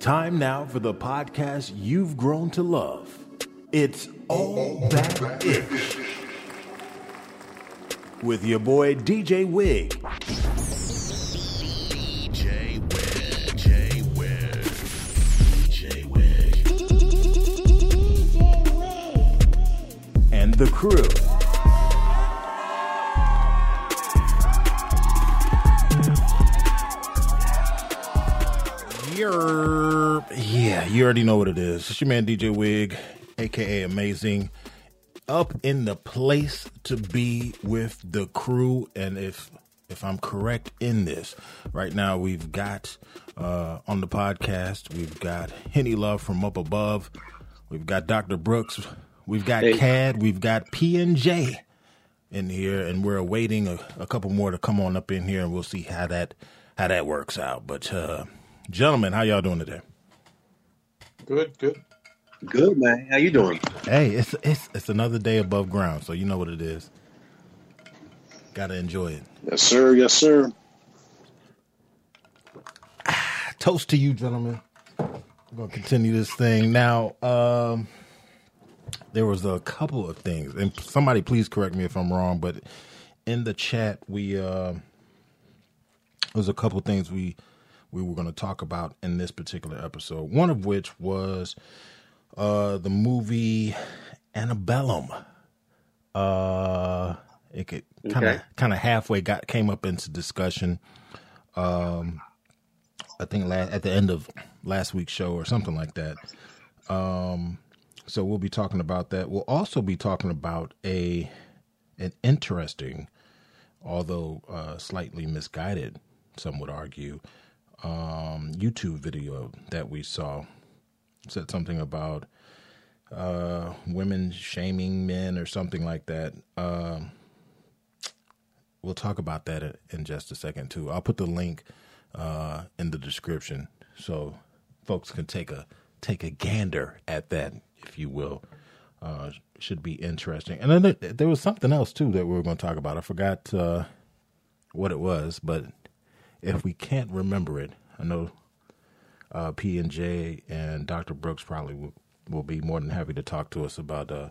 Time now for the podcast you've grown to love. It's All That Ish. With your boy DJ Wig. DJ Wig, J Wig, DJ Wig. and the crew. You're, yeah, you already know what it is. It's your man DJ Wig, aka Amazing, up in the place to be with the crew. And if if I'm correct in this, right now we've got uh, on the podcast, we've got Henny Love from Up Above, we've got Dr. Brooks, we've got Hey. CAD, we've got P and J in here, and we're awaiting a, a couple more to come on up in here, and we'll see how that how that works out. But uh, gentlemen, how y'all doing today? Good, good. Good man. How you doing? Hey, it's it's it's another day above ground, so you know what it is. Got to enjoy it. Yes, sir. Yes, sir. Toast to you, gentlemen. We're gonna continue this thing now. Um, there was a couple of things, and somebody please correct me if I'm wrong, but in the chat we uh, there's a couple things we we were going to talk about in this particular episode. One of which was uh, the movie Antebellum. Uh, it could kind of Okay. kind of halfway got came up into discussion. Um, I think la- at the end of last week's show or something like that. Um, so we'll be talking about that. We'll also be talking about a an interesting, although uh, slightly misguided, some would argue, um, YouTube video that we saw. Said something about uh, women shaming men or something like that. Um, we'll talk about that in- in just a second too. I'll put the link uh, in the description so folks can take a take a gander at that, if you will. Uh, should be interesting. And then there, there was something else too that we were going to talk about. I forgot uh, what it was, but if we can't remember it, I know uh, P and J and Dr. Brooks probably will, be more than happy to talk to us about uh,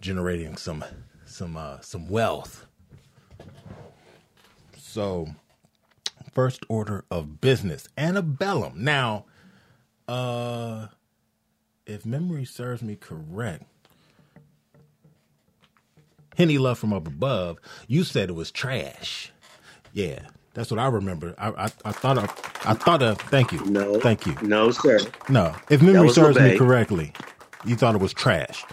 generating some some uh, some wealth. So, first order of business, Antebellum. Now, uh, if memory serves me correct, Henny Love from Up Above, you said it was trash. Yeah, that's what I remember. I I, I thought I, I thought of. Thank you. No. thank you. No, sir. No, if memory serves me correctly, you thought it was trash.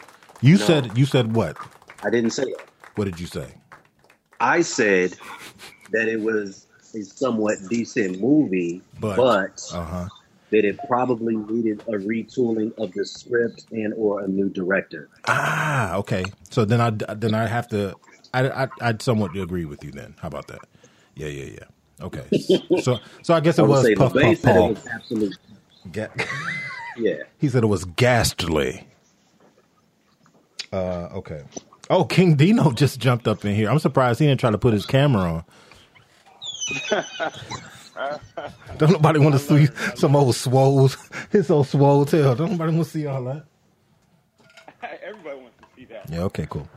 You said you said what? I didn't say that. What did you say? I said that it was a somewhat decent movie, But- but, Uh huh. that it probably needed a retooling of the script and or a new director. Ah, okay. So then I then I have to. I I I'd somewhat agree with you then. How about that? Yeah, yeah, yeah. Okay. So so I guess it I was Puff Puff Paul. was. Ga- Yeah. he said it was ghastly. Uh, okay. Oh, King Dino just jumped up in here. I'm surprised he didn't try to put his camera on. Don't nobody want to see some old swole, his old swole tail. Don't nobody want to see all that. Everybody wants to see that. Yeah. Okay. Cool.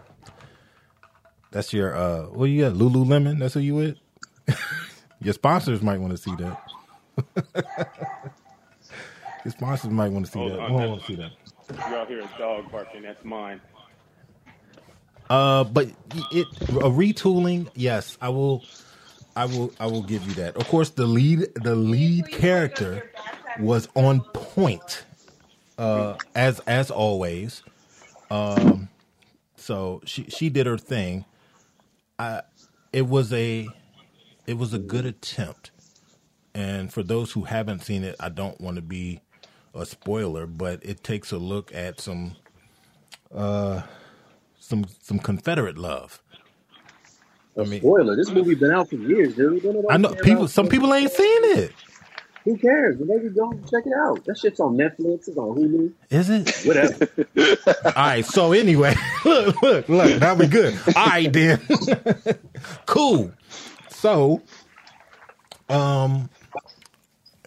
That's your uh. What you got? Lululemon. That's who you with. Your sponsors might want to see that. your sponsors might want to see Hold that. on, I don't want to see that. You out here a dog barking. That's mine. Uh, but it a retooling. Yes, I will. I will. I will give you that. Of course, the lead the lead character was on point, uh, as as always. Um, so she she did her thing. I it was a it was a good attempt, and for those who haven't seen it, I don't want to be a spoiler, but it takes a look at some uh some some Confederate love. A mean- spoiler. This movie has been out for years, dude. I know people. Some people ain't seen it. Who cares? Maybe go check it out. That shit's on Netflix. It's on Hulu. Is it? Whatever. All right. So anyway, look, look, look. Now we good. All right, then. cool. So, um,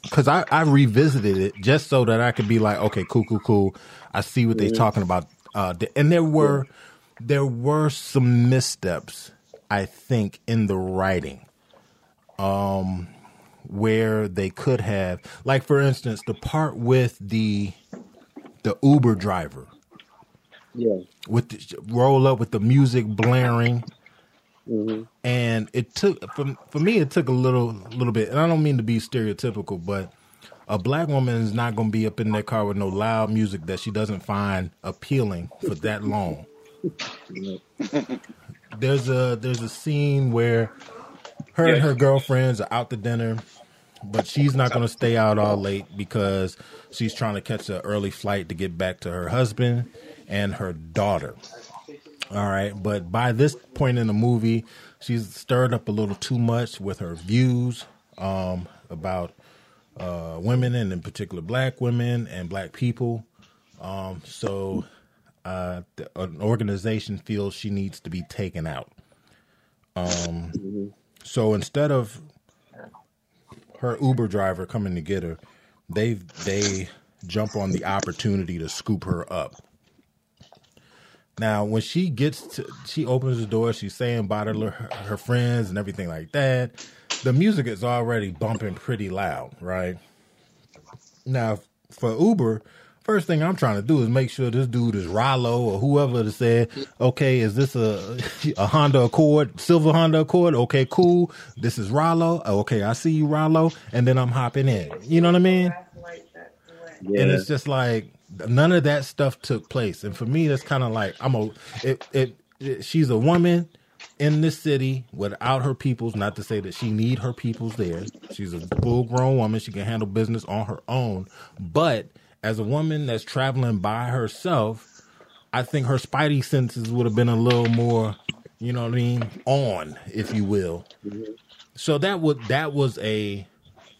because I, I revisited it just so that I could be like, okay, cool, cool, cool. I see what they're talking about. Uh, and there were there were some missteps, I think, in the writing, um, where they could have, like for instance, the part with the the Uber driver Yeah. with the, roll up with the music blaring hmm and it took for, for me it took a little little bit. And i don't mean to be stereotypical but a black woman is not going to be up in their car with no loud music that she doesn't find appealing for that long. There's a there's a scene where her and her girlfriends are out to dinner but she's not going to stay out all late because she's trying to catch an early flight to get back to her husband and her daughter all right. But by this point in the movie, she's stirred up a little too much with her views um, about uh, women and in particular black women and black people. Um, so uh, the, an organization feels she needs to be taken out. Um, so instead of her Uber driver coming to get her, they they jump on the opportunity to scoop her up. Now, when she gets to, she opens the door, she's saying bye to her, her friends and everything like that. The music is already bumping pretty loud, right? Now, for Uber, first thing I'm trying to do is make sure this dude is Rollo or whoever to say, okay, is this a a Honda Accord, silver Honda Accord? Okay, cool. This is Rollo. Oh, okay, I see you, Rollo, and then I'm hopping in. You know what I mean? Yeah. and it's just like none of that stuff took place. And for me that's kind of like i'm a it, it, it she's a woman in this city without her peoples not to say that she need her peoples there. She's a full grown woman. She can handle business on her own. But as a woman that's traveling by herself i think her spidey senses would have been a little more you know what i mean on if you will. Mm-hmm. So that would that was a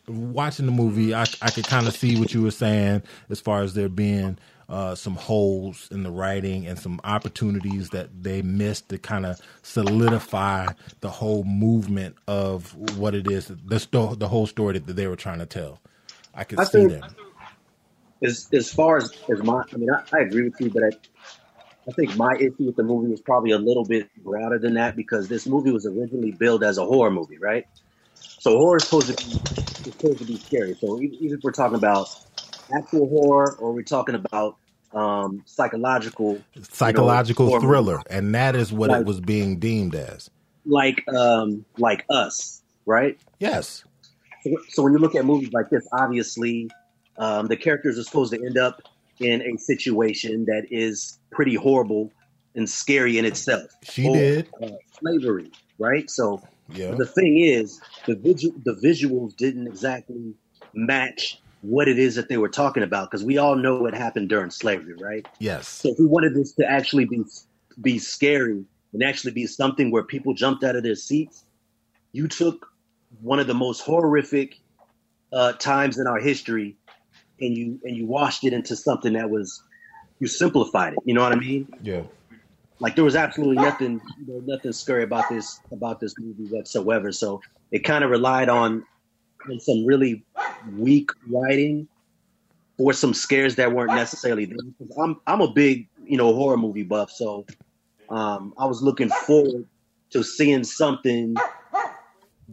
watching the movie, I, I could kind of see what you were saying as far as there being uh, some holes in the writing and some opportunities that they missed to kind of solidify the whole movement of what it is, the, sto- the whole story that they were trying to tell. I could I see think- that. as as far as as my, I mean, I, I agree with you, but I, I think my issue with the movie was probably a little bit broader than that because this movie was originally billed as a horror movie, right? So horror is supposed to be is supposed to be scary. So even, even if we're talking about actual horror or we're talking about um, psychological, Psychological horror thriller, and that is what it was being deemed as. like um, like us, right? Yes. So, so when you look at movies like this, obviously um, the characters are supposed to end up in a situation that is pretty horrible and scary in itself. She Or, did. uh, slavery, right? So Yeah. the thing is, the the visuals didn't exactly match what it is that they were talking about because we all know what happened during slavery, right? Yes. So if we wanted this to actually be be scary and actually be something where people jumped out of their seats, you took one of the most horrific uh, times in our history and you and you washed it into something that was you simplified it. You know what I mean? Yeah. Like there was absolutely nothing you know, nothing scary about this about this movie whatsoever. So it kind of relied on on some really weak writing for some scares that weren't necessarily there. I'm I'm a big you know horror movie buff, so um, I was looking forward to seeing something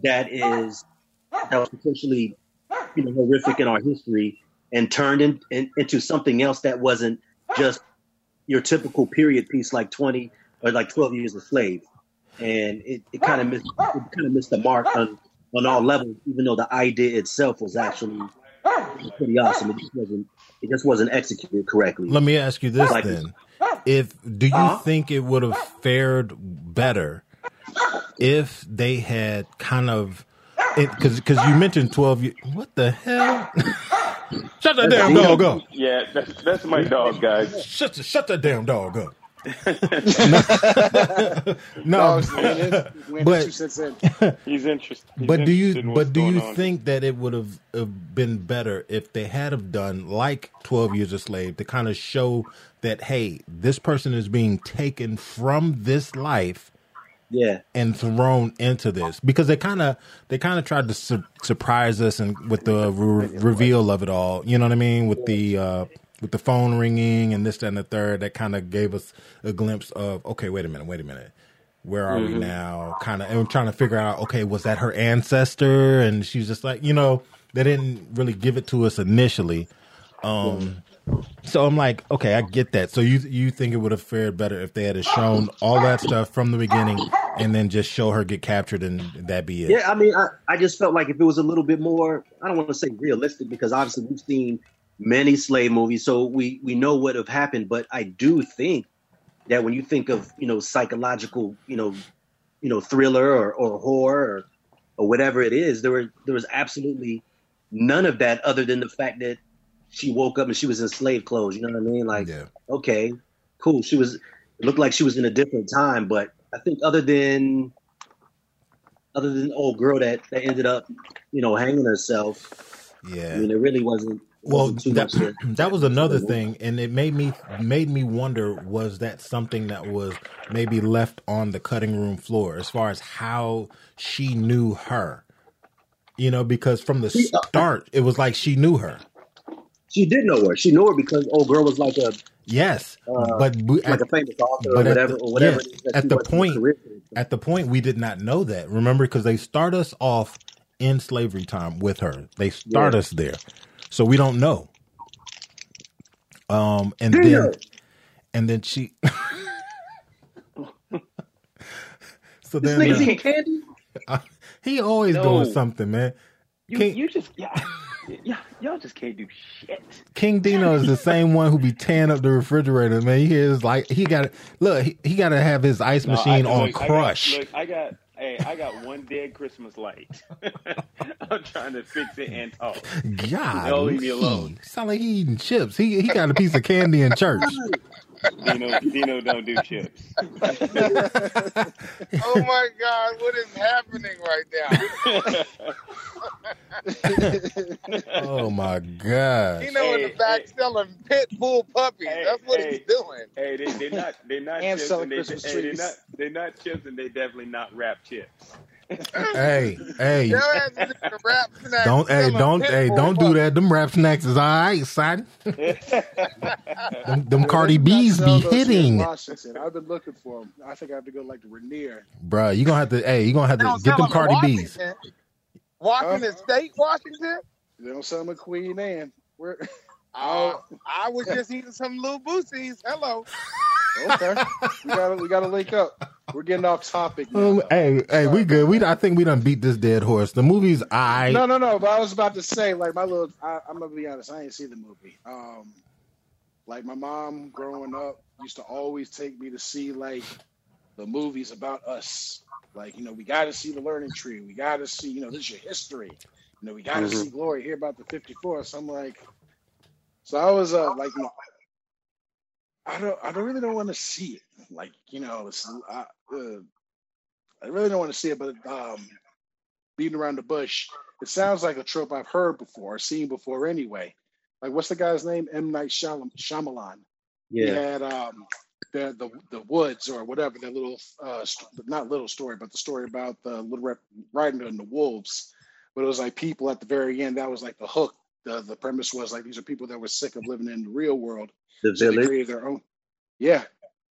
that is that was potentially you know horrific in our history and turned in, in, into something else that wasn't just your typical period piece like 20 or like 12 years a slave and it, it kind of missed it kind of missed the mark on on all levels even though the idea itself was actually pretty awesome it just wasn't it just wasn't executed correctly Let me ask you this Like- then: If do you Huh? think it would have fared better if they had kind of because because you mentioned twelve years? What the hell? shut that damn dog up! Yeah, that's that's my dog, guys. Shut the- shut that damn dog up! no, Dogs, man, it- man, But- two cents in. He's interested. he's but do you in but do you on. think that it would have uh, been better if they had have done like 12 years a slave to kind of show that hey this person is being taken from this life Yeah, and thrown into this because they kind of they kind of tried to su- surprise us and with the re- reveal of it all. You know what I mean? With the uh, with the phone ringing and this that, and the third, that kind of gave us a glimpse of okay, wait a minute, wait a minute. Where are we now? Kind of, and we're trying to figure out. Okay, was that her ancestor? And she's just like, you know, they didn't really give it to us initially. Um, so I'm like, okay, I get that. So you you think it would have fared better if they had shown all that stuff from the beginning and then just show her get captured and that be it? yeah. I mean, I, I just felt like if it was a little bit more, I don't want to say realistic because obviously we've seen many slave movies, so we we know what have happened. But I do think that when you think of you know psychological, you know, you know thriller or, or horror or, or whatever it is, there were there was absolutely none of that other than the fact that she woke up and she was in slave clothes. You know what I mean? Like, Yeah. okay, cool. She was. It looked like she was in a different time, but I think other than other than the old girl that, that ended up, you know, hanging herself. Yeah. I mean, it really wasn't. Well, wasn't too that, that was another thing, and it made me made me wonder: was that something that was maybe left on the cutting room floor, as far as how she knew her? You know, because from the uh, start, it was like she knew her. She did know her. She knew her because old girl was like a Yes, Uh, but we, like at, a famous author or but at whatever the- or whatever. yeah, it is that at the point- at the point we did not know that. Remember, because they start us off in slavery time with her. They start Yeah. us there, so we don't know. Um, and Dino. then and then she. so This then nigga's uh, candy. he always No. doing something, man. You, you just yeah, yeah, y'all just can't do shit. King Dino is the same one who be tearing up the refrigerator, man. He is like he got look. He, he got to have his ice No, machine I- on look, crush. I got, look, I got, hey, I got one dead Christmas light. I'm trying to fix it and talk. God, Don't leave me alone. Sound like he eating chips. He he got a piece of candy in church. Dino, Dino don't do chips. Oh my God, what is happening right now? Oh my god. You know, in the back hey. selling pit bull puppies. Hey, That's what hey. he's doing. hey, they, they're not, they're not And chips, and they, hey, they're, not, they're not chips, and they definitely not wrapped chips. Hey, hey, Your ass is in the rap don't hey don't hey don't do that. Them rap snacks is all right, son. Them, them Cardi They do not B's be those here in hitting, Washington. I've been looking for them. I think I have to go like to Rainier. bruh. You gonna have to hey, you gonna have to get them them in Cardi B's. Washington. Washington State, Washington. They don't sell them at Queen Anne. Where? Oh, I was just eating some little boosies. Hello. Okay, we got to we got to link up. We're getting off topic. Now. Um, hey, hey, we good. We I think we done beat this dead horse. The movie's I No, no, no. But I was about to say, like my little. I, I'm gonna be honest. I ain't see the movie. Um, like my mom growing up used to always take me to see like the movies about us. Like you know, we got to see the Learning Tree. We got to see you know this is your history. You know, we got to Mhm. see Glory. Hear about the '54. So I'm like, so I was uh like, you know, I don't, I don't really don't want to see it. Like you know, it's, I, uh, I really don't want to see it, but um, beating around the bush. It sounds like a trope I've heard before, or seen before anyway. Like, what's the guy's name? M. Night Shyam- Shyamalan. He had um, the, the the woods or whatever, that little, uh, st- not little story, but the story about the little rep riding and the wolves. But it was like people at the very end. That was like the hook. The the premise was like these are people that were sick of living in the real world, the so they village. created their own. Yeah.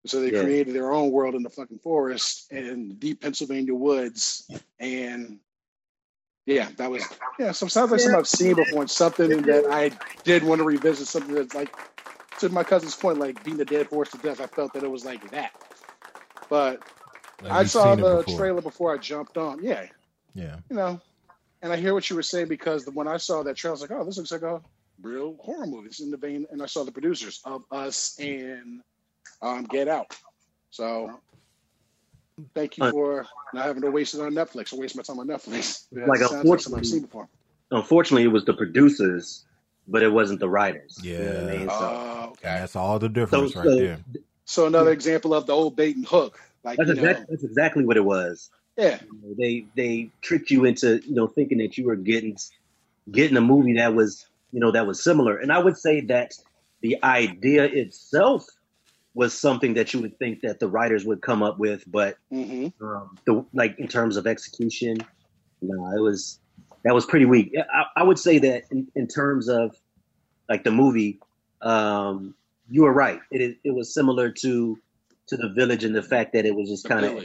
So they Yeah. created their own world in the fucking forest and deep Pennsylvania woods. And yeah, that was yeah. So it sounds like something I've seen before and something that I did want to revisit. Something that's like to my cousin's point, like being the dead horse to death. I felt that it was like that. But like, I saw the before. trailer before I jumped on. Yeah, Yeah, you know. And I hear what you were saying because the, when I saw that trailer, I was like, oh, this looks like a real horror movie. It's in the vein. And I saw the producers of Us and um, Get Out. So thank you Uh, for not having to waste it on Netflix or waste my time on Netflix. That Like, sounds something unfortunately- I've seen before. Unfortunately, it was the producers, but it wasn't the writers. You know what I Yeah. mean? So, Oh, and okay. that's all the difference So- right so- there. So another example of the old bait and hook. Like, that's you know, exactly that's exactly what it was. yeah. You know, they they tricked you into you know thinking that you were getting getting a movie that was you know that was similar. And I would say that the idea itself was something that you would think that the writers would come up with, but hmm um, the like in terms of execution, no, it was that was pretty weak. I, I would say that in, in terms of like the movie, um, you were right. It it was similar to to the village in the fact that it was just kind of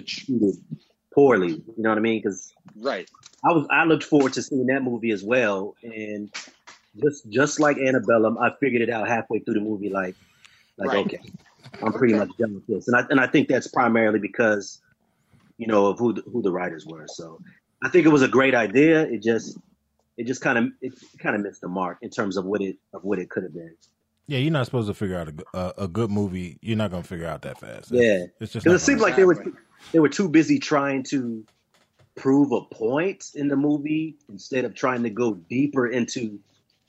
poorly. You know what I mean? Because Right. I was I looked forward to seeing that movie as well, and just just like Antebellum, I figured it out halfway through the movie. Like like Right. okay, I'm pretty Okay. much done with this, and I and I think that's primarily because you know of who the, who the writers were. So I think it was a great idea. It just it just kind of it kind of missed the mark in terms of what it of what it could have been. Yeah, you're not supposed to figure out a a good movie. You're not going to figure out that fast. Yeah. it's just Because it seemed gonna like they were they were too busy trying to prove a point in the movie instead of trying to go deeper into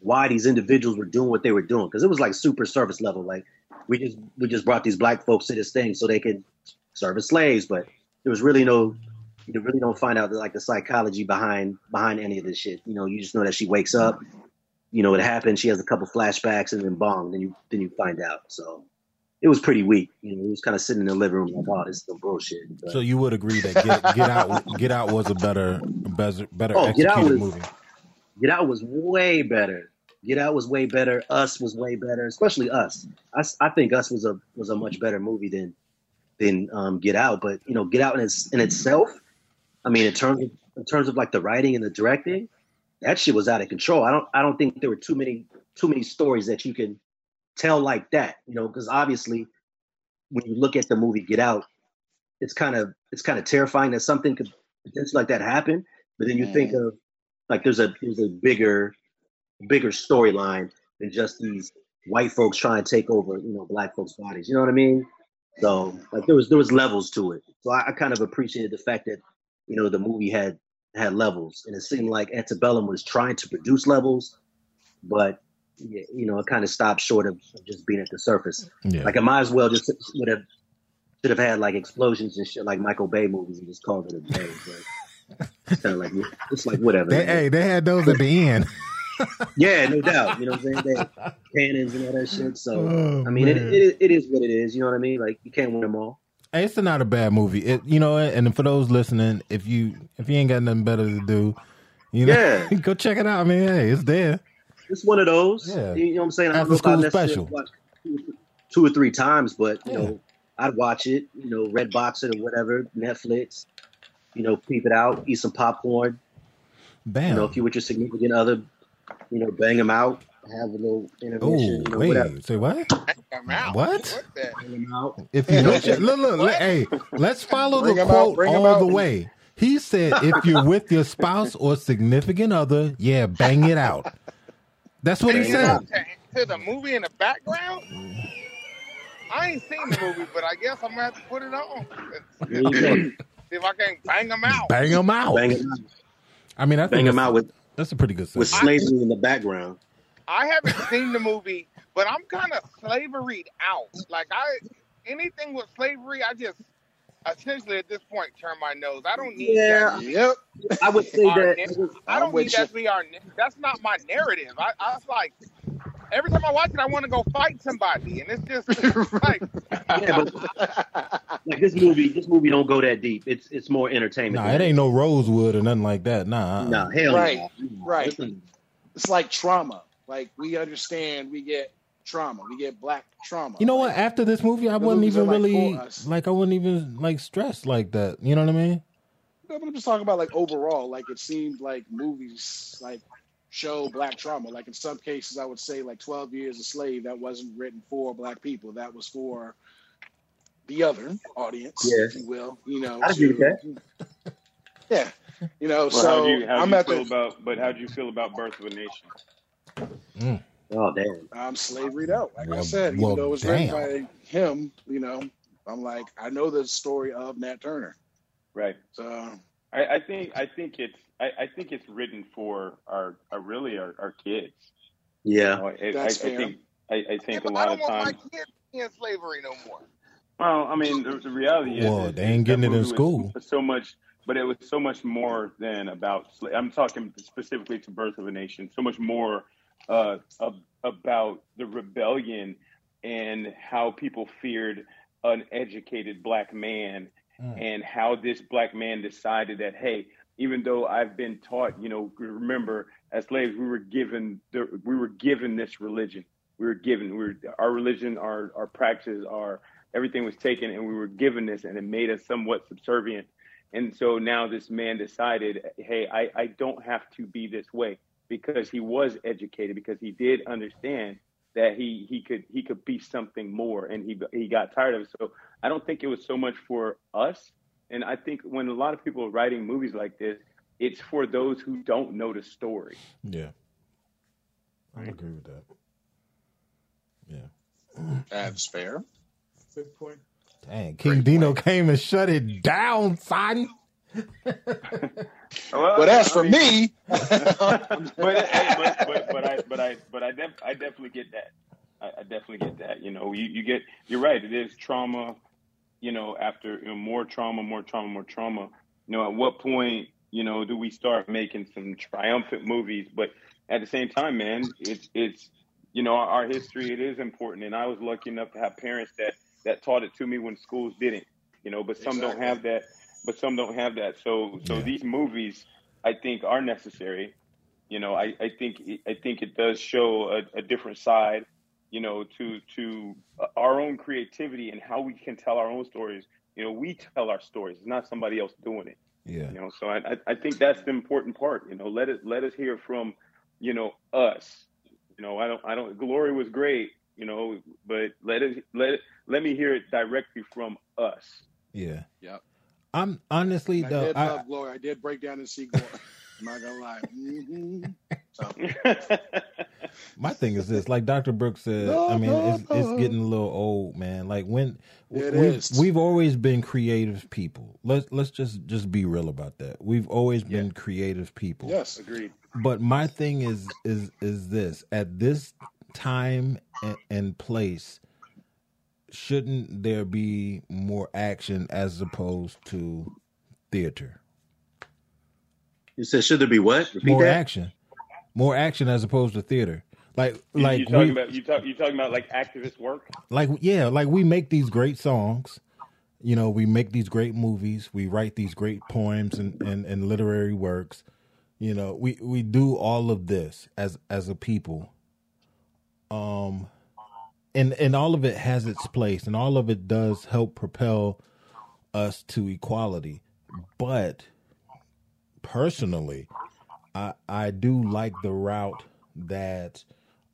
why these individuals were doing what they were doing. Because it was like super service level. Like we just we just brought these black folks to this thing so they could serve as slaves, but there was really no you really don't find out like the psychology behind behind any of this shit. You know, you just know that she wakes up, you know, it happened, she has a couple flashbacks and then bong, then you then you find out. So it was pretty weak. You know, it was kind of sitting in the living room like, oh, this is some bullshit. But, So you would agree that Get, Get Out Get Out was a better better, better Oh, Get executed was- movie. Get Out was way better. Get Out was way better. Us was way better, especially Us. Us I think Us was a was a much better movie than than um, Get Out. But you know, Get Out in its in itself, I mean, in terms of in terms of like the writing and the directing, that shit was out of control. I don't I don't think there were too many too many stories that you can tell like that. You know, because obviously when you look at the movie Get Out, it's kind of it's kind of terrifying that something could potentially like that happen. But then you think of like there's a there's a bigger bigger storyline than just these white folks trying to take over you know black folks' bodies. You know what I mean? So like there was there was levels to it. So I, I kind of appreciated the fact that you know the movie had had levels, and it seemed like Antebellum was trying to produce levels, but you know it kind of stopped short of just being at the surface. Yeah, Like it might as well just would have should have had like explosions and shit like Michael Bay movies and just called it a day. But it's kind of like it's like whatever. they, hey, they had those at the end. Yeah, no doubt. You know what I'm saying? They cannons and all that shit. So Oh, I mean, it, it it is what it is. You know what I mean? Like you can't win them all. Hey, it's not a bad movie. It, you know, and for those listening, if you if you ain't got nothing better to do, you know, Yeah. go check it out. I mean, hey, it's there. It's one of those. Yeah. You know what I'm saying? I After don't know if school special. watch two, two or three times, but you Yeah. know, I'd watch it. You know, Red Box it or whatever, Netflix. You know, peep it out, eat some popcorn. Bam. You know, if you with your significant other, you know, bang them out, have a little intermission. oh, you know, wait. whatever. Say what? What? What the? Bang 'em out. If you look, look, look, look, hey, let's follow Bring the 'em out, quote bring 'em all out. the way. He said, "If you're with your spouse or significant other, yeah, bang it out." That's what he Bang it said. to, to the movie in the background. I ain't seen the movie, but I guess I'm gonna have to put it on. There you go. See if I can bang them out. Bang them out. Bang 'em out. I mean, I think Bang them out with that's a pretty good with segment. slavery in the background. I haven't seen the movie, but I'm kind of slaveried out. Like I, anything with slavery, I just essentially at this point turn my nose. I don't need Yeah, that. Yep. I would say Our that. na- I don't with need that you. to be our. That's not my narrative. I, I was like, every time I watch it, I want to go fight somebody, and it's just like, Yeah, but like this movie, this movie don't go that deep. It's it's more entertainment. Nah, it ain't no Rosewood or nothing like that. Nah, uh-uh. Nah, hell Right, no. right. Listen, it's like trauma. Like we understand, we get trauma. We get black trauma. You know what? After this movie, I The wasn't even are, like, really like I wasn't even like stressed like that. You know what I mean? But I'm just talking about like overall. Like it seemed like movies like show black trauma. Like in some cases, I would say like 12 Years a Slave. That wasn't written for black people. That was for the other audience, Yeah. if you will. You know, I agree with to- yeah. You know, Well, so how do you, how do I'm you at feel the about? But how do you feel about Birth of a Nation? Mm. oh damn. I'm slaveried out. Like I Well- said, well, even though it was damn. written by him, you know, I'm like, I know the story of Nat Turner. Right. So I, I think I think it's I, I think it's written for our, our really our, our kids. You Yeah. know, I, I, I That's fair. think I, I yeah, think a but I lot don't of want my kids in slavery no more. Well, I mean, the, the reality is, Well, they ain't getting it in school. So much, but it was so much more than about. sla- I'm talking specifically to Birth of a Nation. So much more uh, ab- about the rebellion and how people feared an educated black man Mm. and how this black man decided that hey even though i've been taught you know remember as slaves we were given the, we were given this religion we were given we were our religion our our practices our everything was taken and we were given this and it made us somewhat subservient and so now this man decided hey i i don't have to be this way because he was educated because he did understand that he he could he could be something more and he he got tired of it so i don't think it was so much for us and i think when a lot of people are writing movies like this it's for those who don't know the story Yeah. I agree with that. Yeah. That's fair. Good point. Dang, King Dino came and shut it down, son. Well, But as I for mean- me, but, hey, but but but I but I but I, def, I definitely get that. I, I definitely get that. You know, you, you get you're right. It is trauma. You know, after you know, more trauma, more trauma, more trauma. You know, at what point you know do we start making some triumphant movies? But at the same time, man, it's it's you know our, our history. It is important, and I was lucky enough to have parents that that taught it to me when schools didn't. You know, but some don't have that. But some don't have that. So so Yeah. these movies, I think, are necessary you know i, I think i think it does show a, a different side you know to to our own creativity and how we can tell our own stories you know we tell our stories it's not somebody else doing it Yeah. you know so i I- i think that's the important part you know let it let us hear from you know us you know i don't i don't glory was great you know but let it let it let me hear it directly from us Yeah. Yep. I'm honestly I though. did I, love Glory. I did break down and see Glory. I'm not gonna lie. Mm-hmm. So my thing is this, like Dr. Brooks said. I mean, it's it's getting a little old, man. Like when It we've is. we've always been creative people. Let's let's just just be real about that. We've always been creative people. yes, agreed But my thing is is is this at this time and, and place shouldn't there be more action as opposed to theater? You said should there be what? Repeat More that. action. More action as opposed to theater. Like you, like you talking we, about you talk you talking about like activist work like yeah, like we make these great songs. You know, we make these great movies. We write these great poems and, and, and literary works. You know, we, we do all of this as as a people. Um and and all of it has its place and all of it does help propel us to equality. But personally, I I do like the route that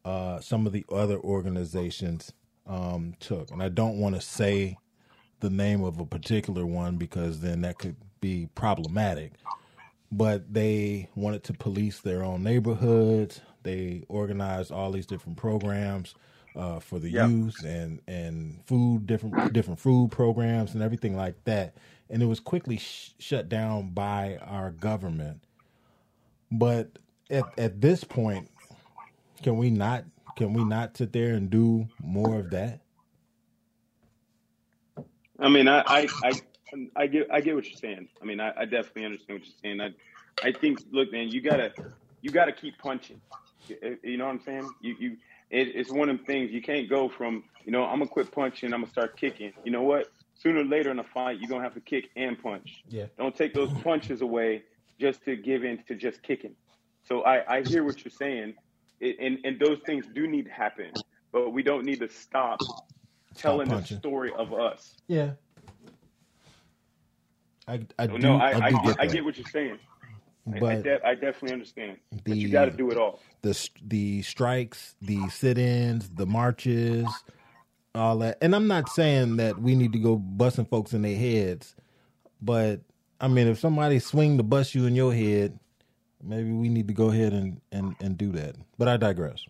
uh, some of the other organizations um, took, and I don't want to say the name of a particular one because then that could be problematic. But they wanted to police their own neighborhoods. They organized all these different programs uh, for the Yeah. youth and and food different different food programs and everything like that. And it was quickly sh- shut down by our government. But at at this point, can we not can we not sit there and do more of that? I mean, I, I, I, I get, I get what you're saying. I mean, I, I definitely understand what you're saying. I, I think, look, man, you gotta, you gotta keep punching. You know what I'm saying? You, you, it, it's one of them things. You can't go from, you know, I'm gonna quit punching, I'm gonna start kicking. You know what? Sooner or later in a fight, you're gonna have to kick and punch. Yeah. Don't take those punches away just to give in to just kicking. So I, I hear what you're saying, it, and and those things do need to happen, but we don't need to stop telling the story of us. Yeah. I I do no, I, I, I, do get, get I get what you're saying. I, I, but de- I definitely understand. but you got to do it all. the the strikes, the sit-ins, the marches, all that. And I'm not saying that we need to go busting folks in their heads, but I mean, if somebody swing to bust you in your head, maybe we need to go ahead and and and do that. But I digress.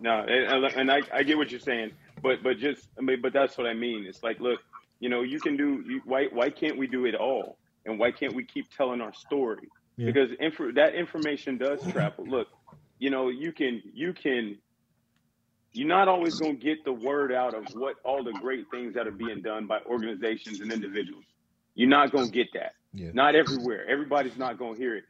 No, and, and I, I get what you're saying, but but just I mean, but that's what I mean. It's like, look, you know, you can do. You, why why can't we do it all? And why can't we keep telling our story? Yeah. Because inf- that information does travel. Look, you know, you can you can. You're not always going to get the word out of what all the great things that are being done by organizations and individuals. You're not going to get that. Yeah. Not everywhere. Everybody's not going to hear it.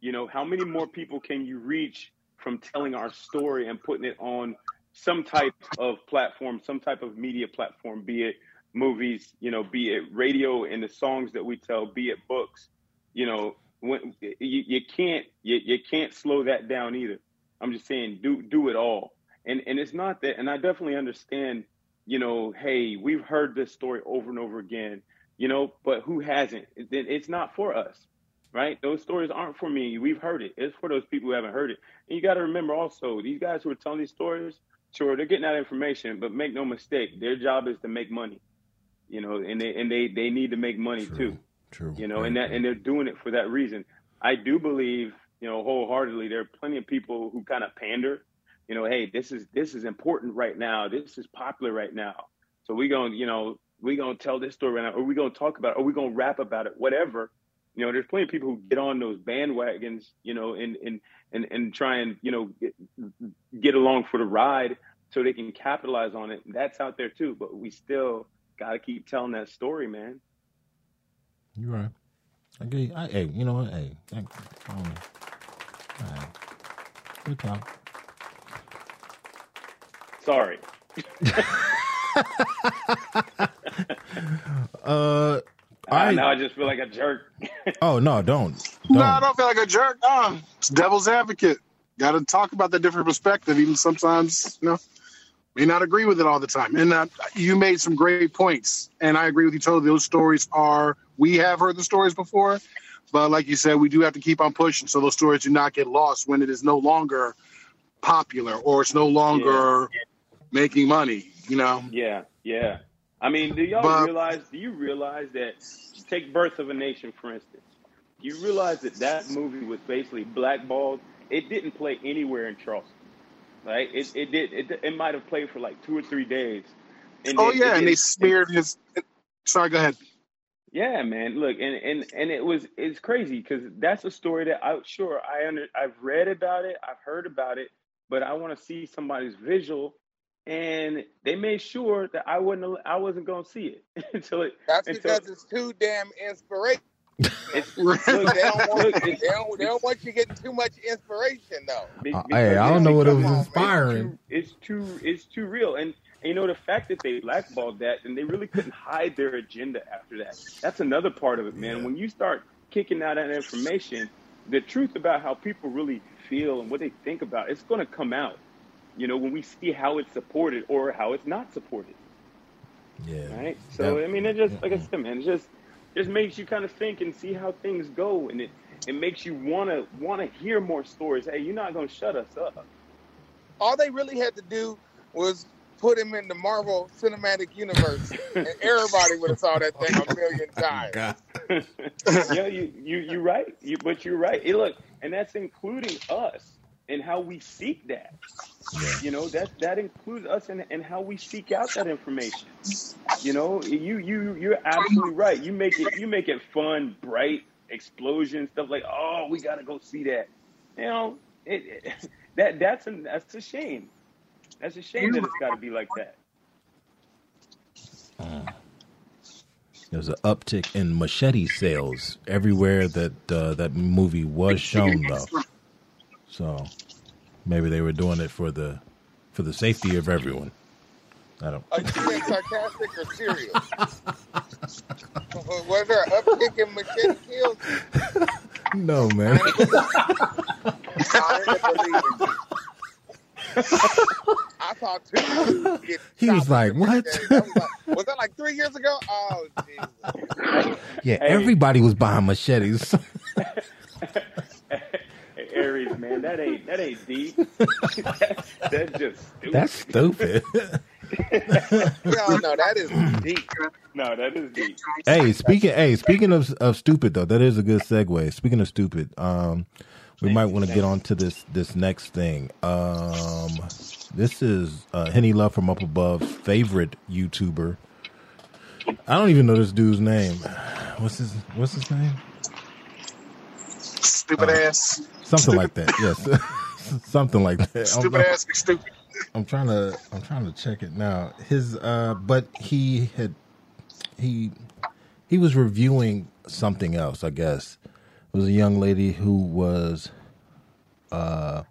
You know, how many more people can you reach from telling our story and putting it on some type of platform, some type of media platform, be it movies, you know, be it radio and the songs that we tell, be it books, you know, when you, you can't you, you can't slow that down either. I'm just saying do do it all. And and it's not that and I definitely understand, you know, hey, we've heard this story over and over again, you know, but who hasn't? It, it's not for us. Right? Those stories aren't for me. We've heard it. It's for those people who haven't heard it. And you got to remember also, these guys who are telling these stories, sure, they're getting that information, but make no mistake, their job is to make money. You know, and they and they they need to make money True. too. True. You know, and that and they're doing it for that reason. I do believe, you know, wholeheartedly, there are plenty of people who kind of pander. You know, hey, this is this is important right now. This is popular right now. So we gonna, you know, we gonna tell this story right now, or we gonna talk about it, or we gonna rap about it, whatever. You know, there's plenty of people who get on those bandwagons, you know, and and and and try and you know get, get along for the ride so they can capitalize on it. That's out there too, but we still got to keep telling that story, man. You're right. I get you. I, hey, you know what? Hey, thank I don't. All right. Good talk. Sorry. Uh, Uh, I now I just feel like a jerk. oh no, don't No, I don't. don't feel like a jerk. No, it's devil's advocate. Got to talk about the different perspective, even sometimes, you know, may not agree with it all the time. And uh, you made some great points, and I agree with you totally. Those stories are we have heard the stories before, but like you said, we do have to keep on pushing so those stories do not get lost when it is no longer popular or it's no longer making money. You know, Yeah, yeah. I mean, do y'all But- realize? Do you realize that? Take Birth of a Nation for instance. You realize that that movie was basically blackballed. It didn't play anywhere in Charleston, right? It it did. It, it might have played for like two or three days. And oh then yeah, it and they didn't- smeared his. Sorry, go ahead. Yeah, man. Look, and and and it was it's crazy because that's a story that I sure I under I've read about it, I've heard about it, but I want to see somebody's visual, and they made sure that I wasn't I wasn't gonna see it until it. That's until, because it's too damn inspirational. It's, They don't want, Look, they it's- don't, they don't want you getting too much inspiration though. Uh, hey, I don't know what it was inspiring. It's too, it's too it's too real, and, and you know the fact that they blackballed that and they really couldn't hide their agenda after that. That's another part of it, man. Yeah. When you start kicking out that information, the truth about how people really feel and what they think about, it's going to come out. You know, when we see how it's supported or how it's not supported, Yeah. right? So That- I mean, it just like I yeah. said, man, it's just just makes you kind of think and see how things go, and it it makes you want to want to hear more stories. Hey, you're not going to shut us up. All they really had to do was put him in the Marvel Cinematic Universe, and everybody would have saw that thing a million oh times. Yeah, you you you're right. You but you're right. Hey, look, and that's including us and how we seek that. Yeah. You know that that includes us and and how we seek out that information. You know, you you you're absolutely right. You make it you make it fun, bright, explosion stuff like oh we got to go see that. You know, it, it that that's a, that's a shame. That's a shame that it's got to be like that. There's an uptick in machete sales everywhere that uh, that movie was shown, though. So maybe they were doing it for the for the safety of everyone. I don't. Are you being sarcastic or serious? Was there an uptick in machete kills? No, man. I end up believing you. I saw two get He was like, "What?" was, like, was that like three years ago? Oh, Jesus. Yeah, Hey. everybody was buying machetes. Hey, Aries, man, that ain't that ain't deep. that, that's just stupid. That's stupid. No, no, that is deep. no, that is deep. hey, speaking hey, speaking of of stupid though, that is a good segue. Speaking of stupid, um, we might want to get on to this this next thing. Um, this is uh, Henny Love from Up Above, favorite YouTuber. I don't even know this dude's name. What's his What's his name? Stupid ass. Something like that. Yes, something like that. I'm- Stupid ass. Be stupid. I'm trying to I'm trying to check it now. His uh but he had he he was reviewing something else, I guess. It was a young lady who was uh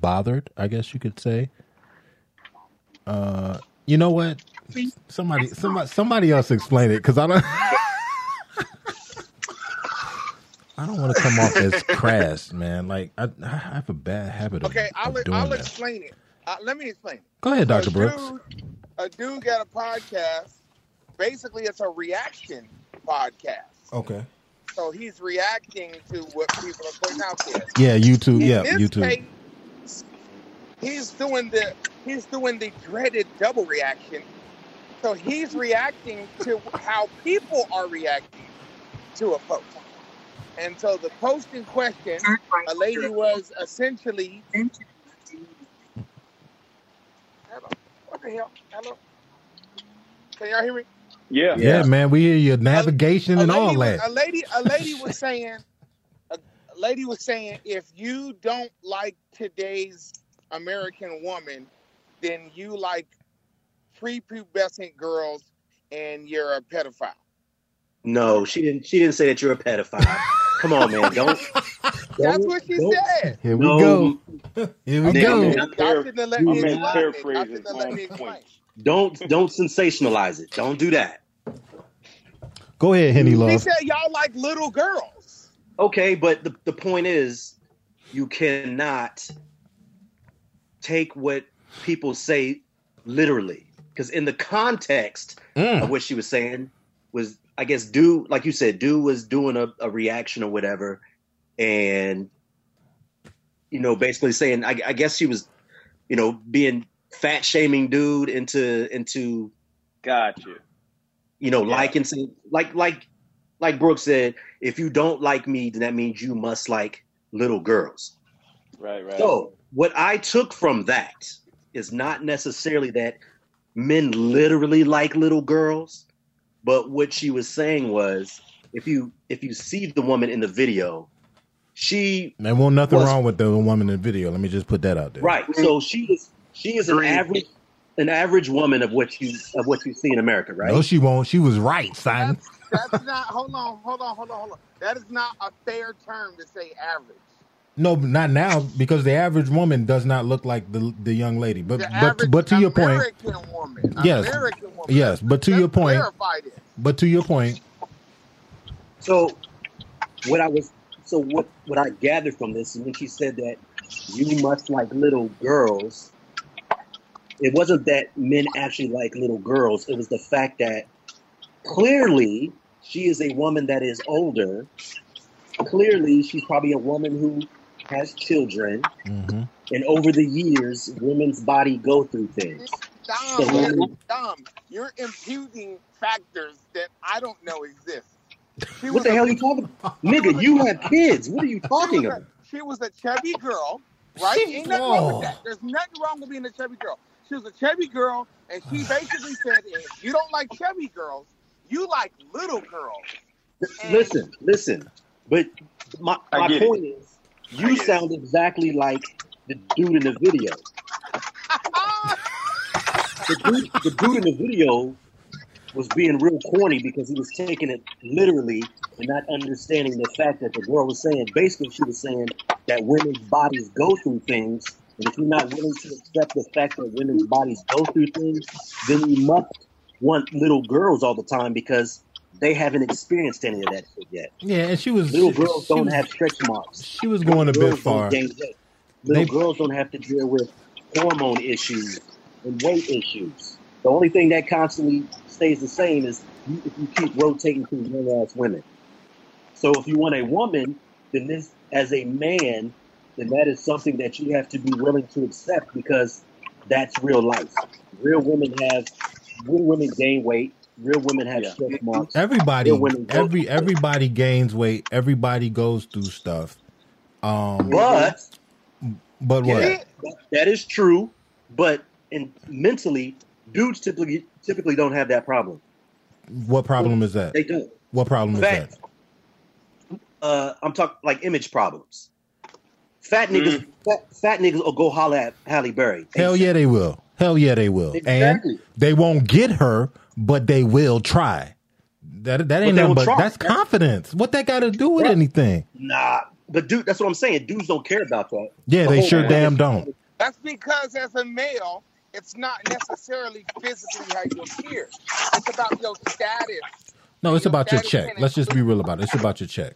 bothered, I guess you could say. Uh, you know what? Somebody, somebody, somebody else explain it because I don't. I don't want to come off as crass, man. Like I, I have a bad habit of, Okay, I'll, of doing I'll that. explain it. Uh, let me explain. Go ahead, Doctor Brooks. Dude, a dude got a podcast. Basically, it's a reaction podcast. Okay. So he's reacting to what people are putting out there. Yeah, YouTube. In Yeah, YouTube. case, he's doing the he's doing the dreaded double reaction. So he's reacting to how people are reacting to a post. And so the post in question, a lady was essentially Hello. What the hell? Hello. Can y'all hear me? Yeah. Yeah, man, we hear your navigation a and all was, that. A lady, a lady was saying, a, a lady was saying, if you don't like today's American woman, then you like prepubescent girls and you're a pedophile. No, she didn't. She didn't say that you're a pedophile. Come on, man. Don't. That's don't- what she don't- said. Here we No, go. Here we Nigga, go. man. Y'all shouldn't have let I'm me explain paraphrasing shouldn't have let on me explain. point. Don't don't sensationalize it. Don't do that. Go ahead, Henny Love. She said y'all like little girls. Okay, but the, the point is, you cannot take what people say literally. Because in the context Mm. of what she was saying was, I guess, do like you said, do was doing a, a reaction or whatever, and you know, basically saying, I, I guess she was, you know, being fat shaming dude into into Gotcha. you know, Yeah. like and say, like like like Brooke said, if you don't like me, then that means you must like little girls. Right, right. So what I took from that is not necessarily that men literally like little girls, but what she was saying was if you if you see the woman in the video, she There won't nothing Was- wrong with the woman in the video. Let me just put that out there. right. So she is she is an average an average woman of what you of what you see in America, right? No, she won't. She was right, son. That's, that's not. Hold on, hold on, hold on, hold on. That is not a fair term to say average. No, not now because the average woman does not look like the the young lady. But The but but to your point, woman. Yes. Woman. Yes, but to your point- but to your point, So what I was so what what I gathered from this is when she said that you must like little girls, it wasn't that men actually like little girls. It was the fact that clearly she is a woman that is older. Clearly she's probably a woman who has children. mhm. And over the years, women's body go through things. Dom, So you're, women- Dom, you're imputing factors that I don't know exist. She What the a- hell are you talking about? Nigga, you have kids. What are you she talking a- about? She was a chubby girl, right? She- Ain't nothing wrong with that. There's nothing wrong with being a chubby girl. She was a chubby girl, and she basically said, if you don't like chubby girls, you like little girls. Listen, listen. But my, my point is, I you sound exactly like the dude in the video. The dude, the dude in the video was being real corny because he was taking it literally and not understanding the fact that the girl was saying. Basically, she was saying that women's bodies go through things, and if you're not willing to accept the fact that women's bodies go through things, then you must want little girls all the time because they haven't experienced any of that shit yet. yeah, and she was Little she, girls she don't was, have stretch marks. She was going a Little bit girls don't far. Little They- girls don't have to deal with hormone issues and weight issues. The only thing that constantly stays the same is you, if you keep rotating through young ass women. So if you want a woman, then this, as a man, then that is something that you have to be willing to accept because that's real life. Real women have, real women gain weight. Real women have Yeah. stretch marks. Everybody, Real women go- every everybody gains weight. Everybody goes through stuff. Um, But but what? Yeah, that- that is true. But in mentally, dudes typically typically don't have that problem. What problem is that? They don't. What problem is that? Uh, I'm talking like image problems. Fat Mm. niggas, fat, fat niggas will go holler at Halle Berry. Hell yeah, they will. Hell yeah, they will. Exactly. And they won't get her, but they will try. That that ain't they nothing but try. that's confidence. What that got to do with Right. anything? Nah, but dude, that's what I'm saying. Dudes don't care about that. Yeah, The they sure damn is- don't. That's because as a male, it's not necessarily physically how you appear. It's about your status. No, it's Your about your check. Let's just be real about it. It's about your check.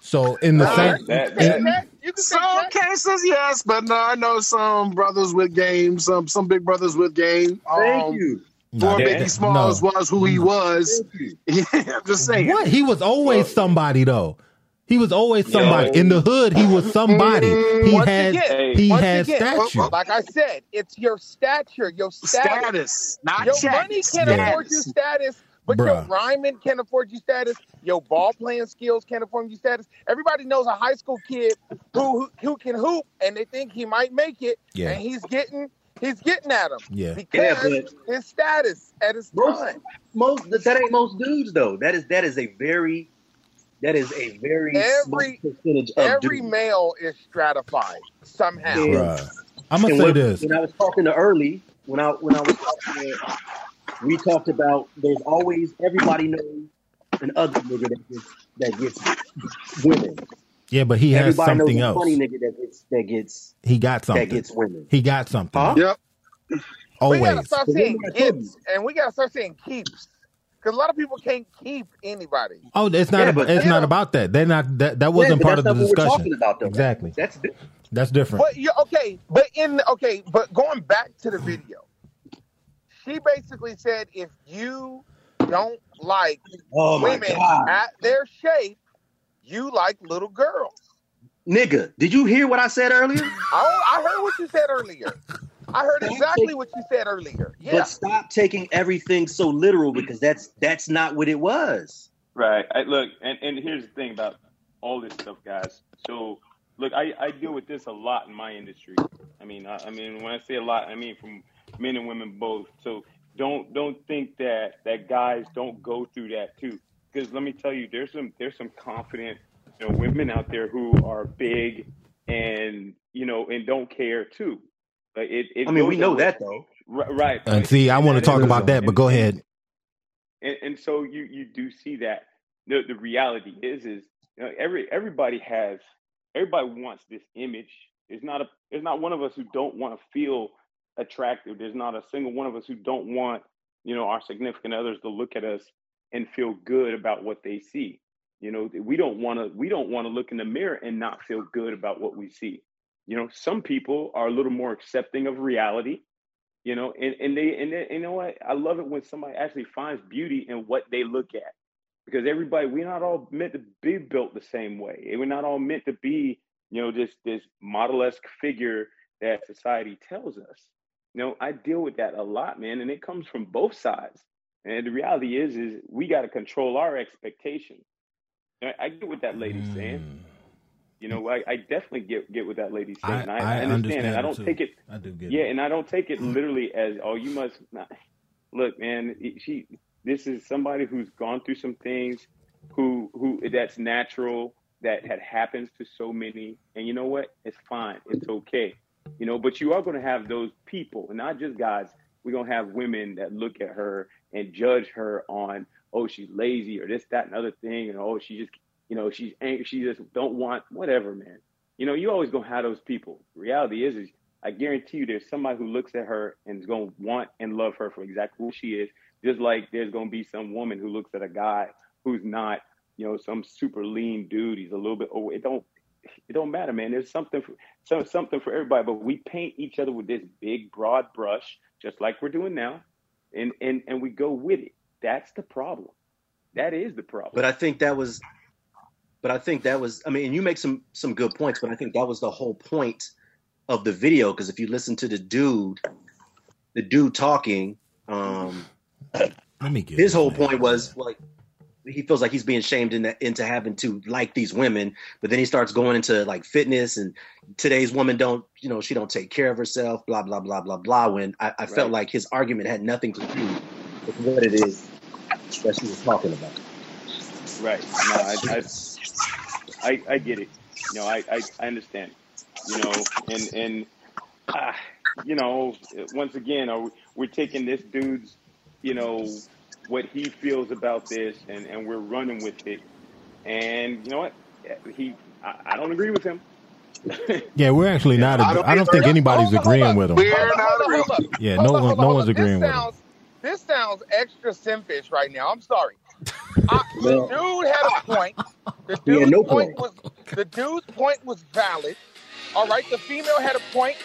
So in the All same, right. That in, that check. You can say Some check. cases, yes, but no, I know some brothers with game, some some big brothers with game. Thank Um, you. Nah, poor that, yeah. Biggie that, Smalls no, was who he mm. was. Thank you. Yeah, I'm just saying. What? He was always Well, somebody though. He was always somebody yo, in the hood. He was somebody. Mm, he Once had again, he once had again, stature. like I said, it's your stature, your status. Status, not Your check. money can Yeah, afford you Status. status, but your rhyming can't afford you status. Your ball playing skills can't afford you status. Everybody knows a high school kid who who, who can hoop, and they think he might make it, Yeah, and he's getting he's getting at him. yeah. Yeah, because but his status at his most time. most that ain't most dudes though. That is that is a very that is a very small Every percentage of every dudes. male is stratified somehow. And Bruh. I'm gonna and say when this. when I was talking to early, when I when I was talking to, we talked about there's always everybody knows an ugly nigga that gets that gets women. Yeah, but he has Everybody knows something a else. funny nigga that gets that gets He got that gets women. He got something. Huh? Yep. We gotta Always. start The saying women I told you. gets, and we gotta start saying keeps, because a lot of people can't keep anybody. Oh, it's not. Yeah, About, but it's You not about that. They're not. That that wasn't but part of the not we're discussion. talking about though. That's Exactly. that's different. That's different. but you okay, but in okay, but going back to the video, she basically said if you don't like Oh women at their shape, you like little girls. nigga! Did you hear what I said earlier? I, I heard what you said earlier. I heard exactly what you said earlier. Yeah. but stop taking everything so literal because that's that's not what it was. Right. I, look, and, and here's the thing about all this stuff, guys. So, look, I, I deal with this a lot in my industry. I mean, I, I mean, when I say a lot, I mean from men and women both. So don't don't think that that guys don't go through that too. Because let me tell you, there's some there's some confident you know women out there who are big and you know and don't care too. Like it, it I mean, we know that though. Right, right. And see, I want to talk about that, but go ahead. and, and so you you do see that the the reality is is you know, every everybody has everybody wants this image. There's not a there's not one of us who don't want to feel attractive. There's not a single one of us who don't want you know our significant others to look at us and feel good about what they see. You know, we don't want to we don't want to look in the mirror and not feel good about what we see. You know, some people are a little more accepting of reality you know and, and they and they, you know what i love it when somebody actually finds beauty in what they look at because everybody we're not all meant to be built the same way we're not all meant to be you know this this model-esque figure that society tells us you know i deal with that a lot man and it comes from both sides and the reality is is we got to control our expectations I, I get what that lady's saying Mm, you know I, I definitely get get what that lady's saying I I, I understand and understand i don't too. take it I do get yeah, it. and I don't take it literally as oh you must not. look, man. She this is somebody who's gone through some things, who who that's natural that had happens to so many, and you know what? It's fine. It's okay. You know, but you are going to have those people, and not just guys. We're going to have women that look at her and judge her on oh she's lazy or this that and other thing, and oh she just you know she's angry. She just don't want whatever, man. You know, you always gonna have those people. reality is, is I guarantee you there's somebody who looks at her and is to want and love her for exactly who she is. Just like there's to be some woman who looks at a guy who's not, you know, some super lean dude. He's a little bit over. It don't, it don't matter, man. There's something for some, something for everybody. But we paint each other with this big broad brush, just like we're doing now, and and and we go with it. That's the problem. That is the problem. But I think that was, but I think that was. I mean, and you make some some good points, but I think that was the whole point of the video. Because if you listen to the dude, the dude talking, um, Let me get his whole man. point was like he feels like he's being shamed into into having to like these women, but then he starts going into like fitness and today's woman don't you know she don't take care of herself, blah blah blah blah blah. When I, I felt like his argument had nothing to do with what it is that she was talking about. Right. No, I, I, I, I get it. You know, I, I, I understand. You know, and and ah, you know, once again, are we, we're taking this dude's, you know, what he feels about this, and and we're running with it. And you know what? He, I, I don't agree with him. Yeah, we're actually not. I I don't don't, think think anybody's agreeing with him. We're not agreeing. Yeah, no up, one, no one's agreeing with him. This sounds extra simpish right now. I'm sorry. I, the dude had a point. The he had dude's no point point. was the dude's point was valid. All right, the female had a point.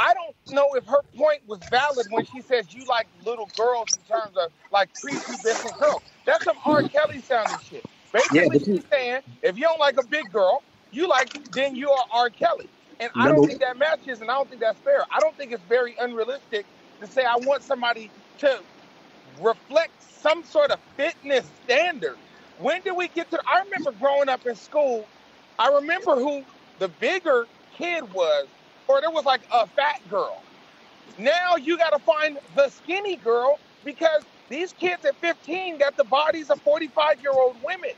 I don't know if her point was valid when she says you like little girls in terms of like prepubescent girls. That's some R. Kelly sounding shit. Basically, you, she's saying if you don't like a big girl, you like then you are R. Kelly. And I don't think that matches, and I don't think that's fair. I don't think it's very unrealistic to say I want somebody to reflect some sort of fitness standard. When did we get to? I remember growing up in school. I remember who the bigger kid was, or there was like a fat girl. Now you got to find the skinny girl because these kids at 15 got the bodies of 45 year old women.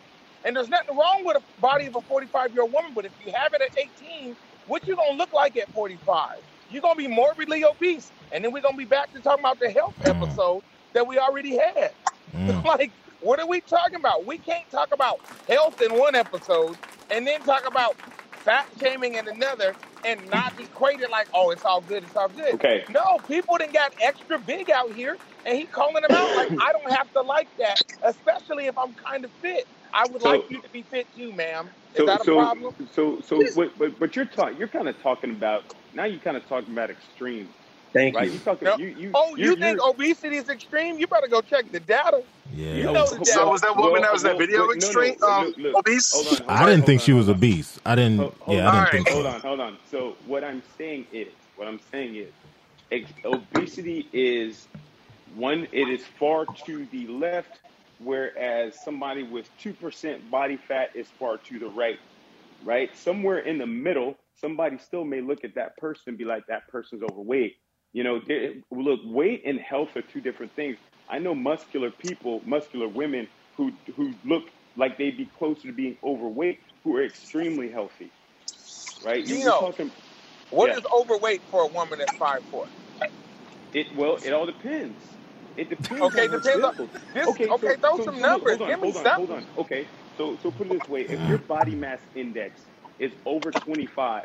And there's nothing wrong with a body of a 45 year old woman, but if you have it at 18, what you gonna look like at 45? You're gonna be morbidly obese, and then we're gonna be back to talking about the health Mm, episode that we already had. mm. like, what are we talking about? We can't talk about health in one episode and then talk about fat shaming in another and not equate it like, oh, it's all good, it's all good. Okay. No, people done got extra big out here, and he calling them out like, I don't have to like that, especially if I'm kind of fit. I would So like you to be fit too, ma'am. Is so that a so problem? so so what but, but you're talking you're kind of talking about now you're kind of talking about extreme, thank right? you. You talking No. you you Oh, you're, you think you're obesity is extreme? You better go check the data. Yeah. You Yeah. know the So data. was that woman well that was in that video wait, no extreme no um look look obese? hold on hold I on didn't hold think on she was hold a on beast. I didn't. Hold, hold Yeah, I didn't Alright. think hold on, hold on. So what I'm saying is, what I'm saying is, ex- obesity is one. It is far to the left, whereas somebody with two percent body fat is far to the right. Right, somewhere in the middle, somebody still may look at that person and be like, that person's overweight. You know, there- look, weight and health are two different things. I know muscular people, muscular women who who look like they'd be closer to being overweight, who are extremely healthy right? You, you're talking, what yeah. is overweight for a woman at five foot? It well, it all depends. It depends Okay, on depends on this. Okay, Okay, so, throw so, some so numbers. hold on, Give me hold on, hold something. on. Okay, so so put it this way: if your body mass index is over 25,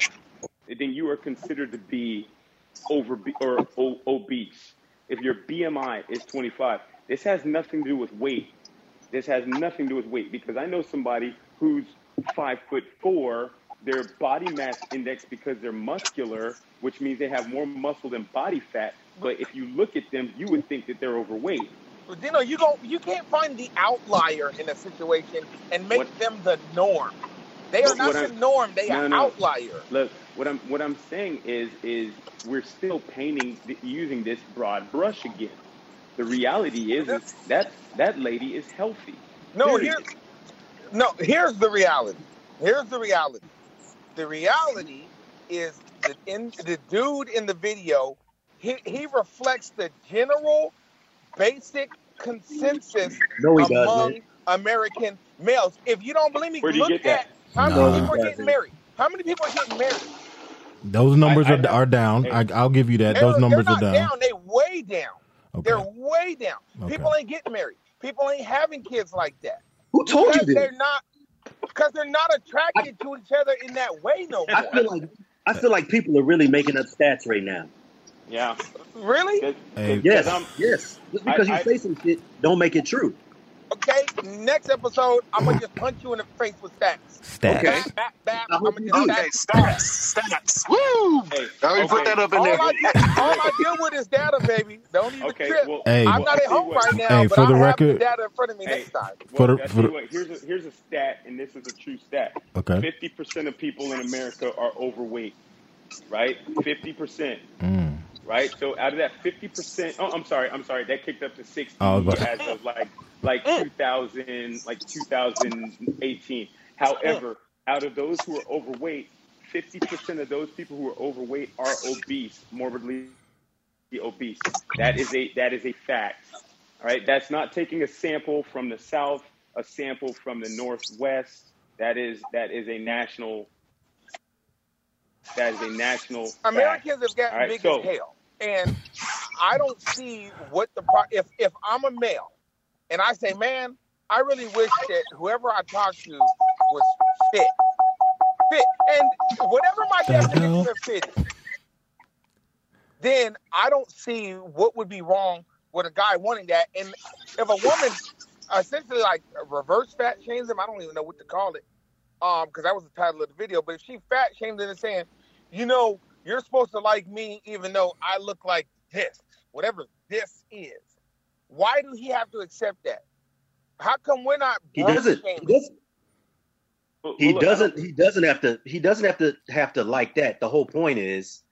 then you are considered to be over or o- obese. If your BMI is 25, this has nothing to do with weight. This has nothing to do with weight because I know somebody who's five foot four. Their body mass index because they're muscular, which means they have more muscle than body fat. But if you look at them, you would think that they're overweight. But you know, you go, you can't find the outlier in a situation and make What? them the norm. They are not what the norm. They no are no outlier. look what I'm what I'm saying is is we're still painting using this broad brush again. The reality is is that that lady is healthy. No, here, no. Here's the reality. Here's the reality. The reality is that in the dude in the video, he, he reflects the general, basic consensus No, he among doesn't. American males. If you don't believe me, Where do look get that? at how No. many people are getting married. How many people are getting married? Those numbers I are, are down. hey. I, I'll give you that. They're, Those they're numbers not are down. down. They way down. Okay. They're way down. Okay. People ain't getting married. People ain't having kids like that. Who told you because this? they're not because they're not attracted to each other in that way no I feel like I feel like people are really making up stats right now. Yeah. Really? 'Cause- Hey. 'cause Yes, I'm- yes. Just because I- you I- say some shit, don't make it true. Okay. Next episode, I'm gonna just punch you in the face with stats. Stats. Okay. Bap, bap, bap. I I'm gonna just do. Okay, stats. stats, stats. Woo! Hey, Let me put that up in All there. I, deal, all I deal with is data, baby. Don't even Okay, trip. well, Hey. I'm well, not at home what. right now, Hey, but for I'll the have record- the data in front of me Hey, next time. For the- for the- what, here's a here's a stat, and this is a true stat. Okay. Fifty percent of people in America are overweight, right? Fifty percent, Mm. Right? So out of that fifty percent, oh, I'm sorry, I'm sorry, that kicked up to sixty Oh, I was as of like like 2000, like 2018. However, out of those who are overweight, fifty percent of those people who are overweight are obese, morbidly obese. That is a that is a fact. All right, that's not taking a sample from the south, a sample from the northwest. That is that is a national. That is a national. fact. Americans have gotten All right, big so- as hell, and I don't see what the pro- if if I'm a male, and I say, man, I really wish that whoever I talk to was fit. fit. And whatever my The hell? definition of fit is, then I don't see what would be wrong with a guy wanting that. And if a woman essentially like reverse fat shames him, I don't even know what to call it, um, because that was the title of the video. But if she fat shamed him and saying, you know, you're supposed to like me even though I look like this, whatever this is, why do he have to accept that? How come we're not He doesn't. He doesn't. He well, look, I don't- doesn't. He doesn't have to. He doesn't have to have to like that. The whole point is,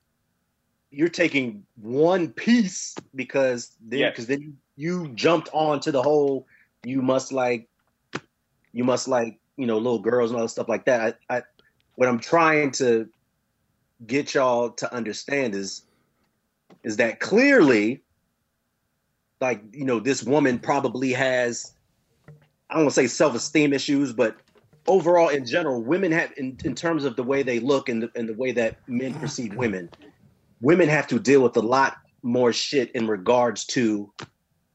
you're taking one piece because then Yes. because then you, you jumped on to the whole. You must like, you must like you know little girls and all that stuff like that. I, I what I'm trying to get y'all to understand is is that clearly, like you know, this woman probably has. I don't want to say self esteem issues, but overall in general women have in, in terms of the way they look and the, and the way that men perceive women women have to deal with a lot more shit in regards to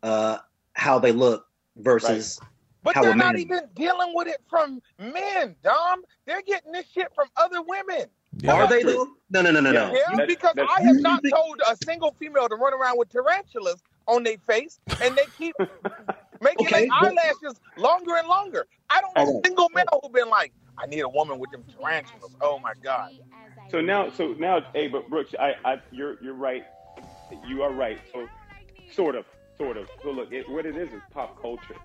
uh how they look versus But how they're not even dealing with it from men, Dom. They're getting this shit from other women. Yeah. are they true. though no no no no no Yeah. Yeah, That- because that's- I have not told a single female to run around with tarantulas on their face, and they keep making Okay, their but- eyelashes longer and longer. I don't know Alright. a single male who been like, I need a woman with them tarantulas. Oh my god. So now, so now, hey, but Brooks, I, I, you're, you're right. You are right. So, sort of, sort of. So look, it, what it is is pop culture.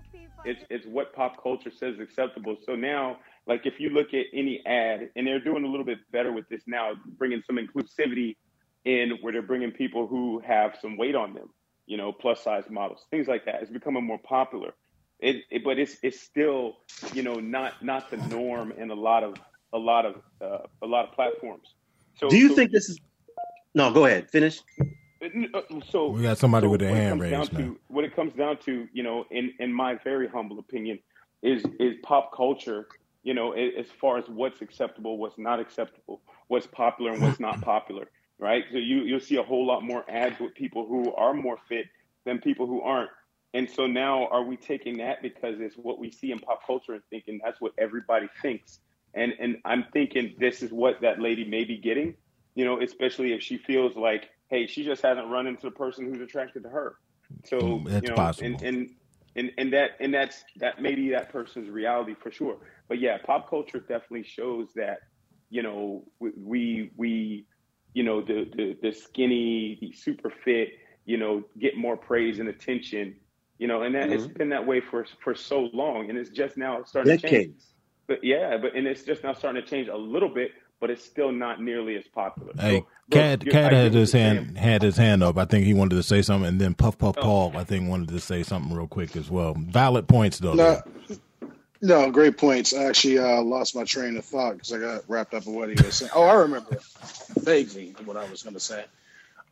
It's, it's what pop culture says acceptable. So now, like, if you look at any ad, and they're doing a little bit better with this now, bringing some inclusivity in, where they're bringing people who have some weight on them, you know, plus size models, things like that. It's becoming more popular. It, it but it's, it's still, you know, not, not the norm in a lot of, a lot of, uh, a lot of platforms. So, do you so- think this is no go ahead finish uh, So We got somebody so with their what it hand comes down raised now. to, what it comes down to, you know, in in my very humble opinion, is is pop culture. You know, as far as what's acceptable, what's not acceptable, what's popular and what's not popular, right? So you you'll see a whole lot more ads with people who are more fit than people who aren't. And so now, are we taking that because it's what we see in pop culture and thinking that's what everybody thinks? And and I'm thinking this is what that lady may be getting, you know, especially if she feels like, hey, she just hasn't run into the person who's attracted to her. So Mm, that's you know, possible. and and and and that and that's that may be that person's reality for sure. But yeah, pop culture definitely shows that you know we we, we you know the, the the skinny, the super fit, you know, get more praise and attention. You know, and that it's mm-hmm. been that way for for so long, and it's just now starting to change. decades But yeah, but and it's just now starting to change a little bit, but it's still not nearly as popular. Hey, So, Cad, Brooks, Cad had his hand saying. had his hand up. I think he wanted to say something, and then Puff Puff Oh. Paul, I think, wanted to say something real quick as well. Valid points though. No, no, great points. I actually uh, lost my train of thought because I got wrapped up in what he was saying. Oh, I remember vaguely what I was going to say.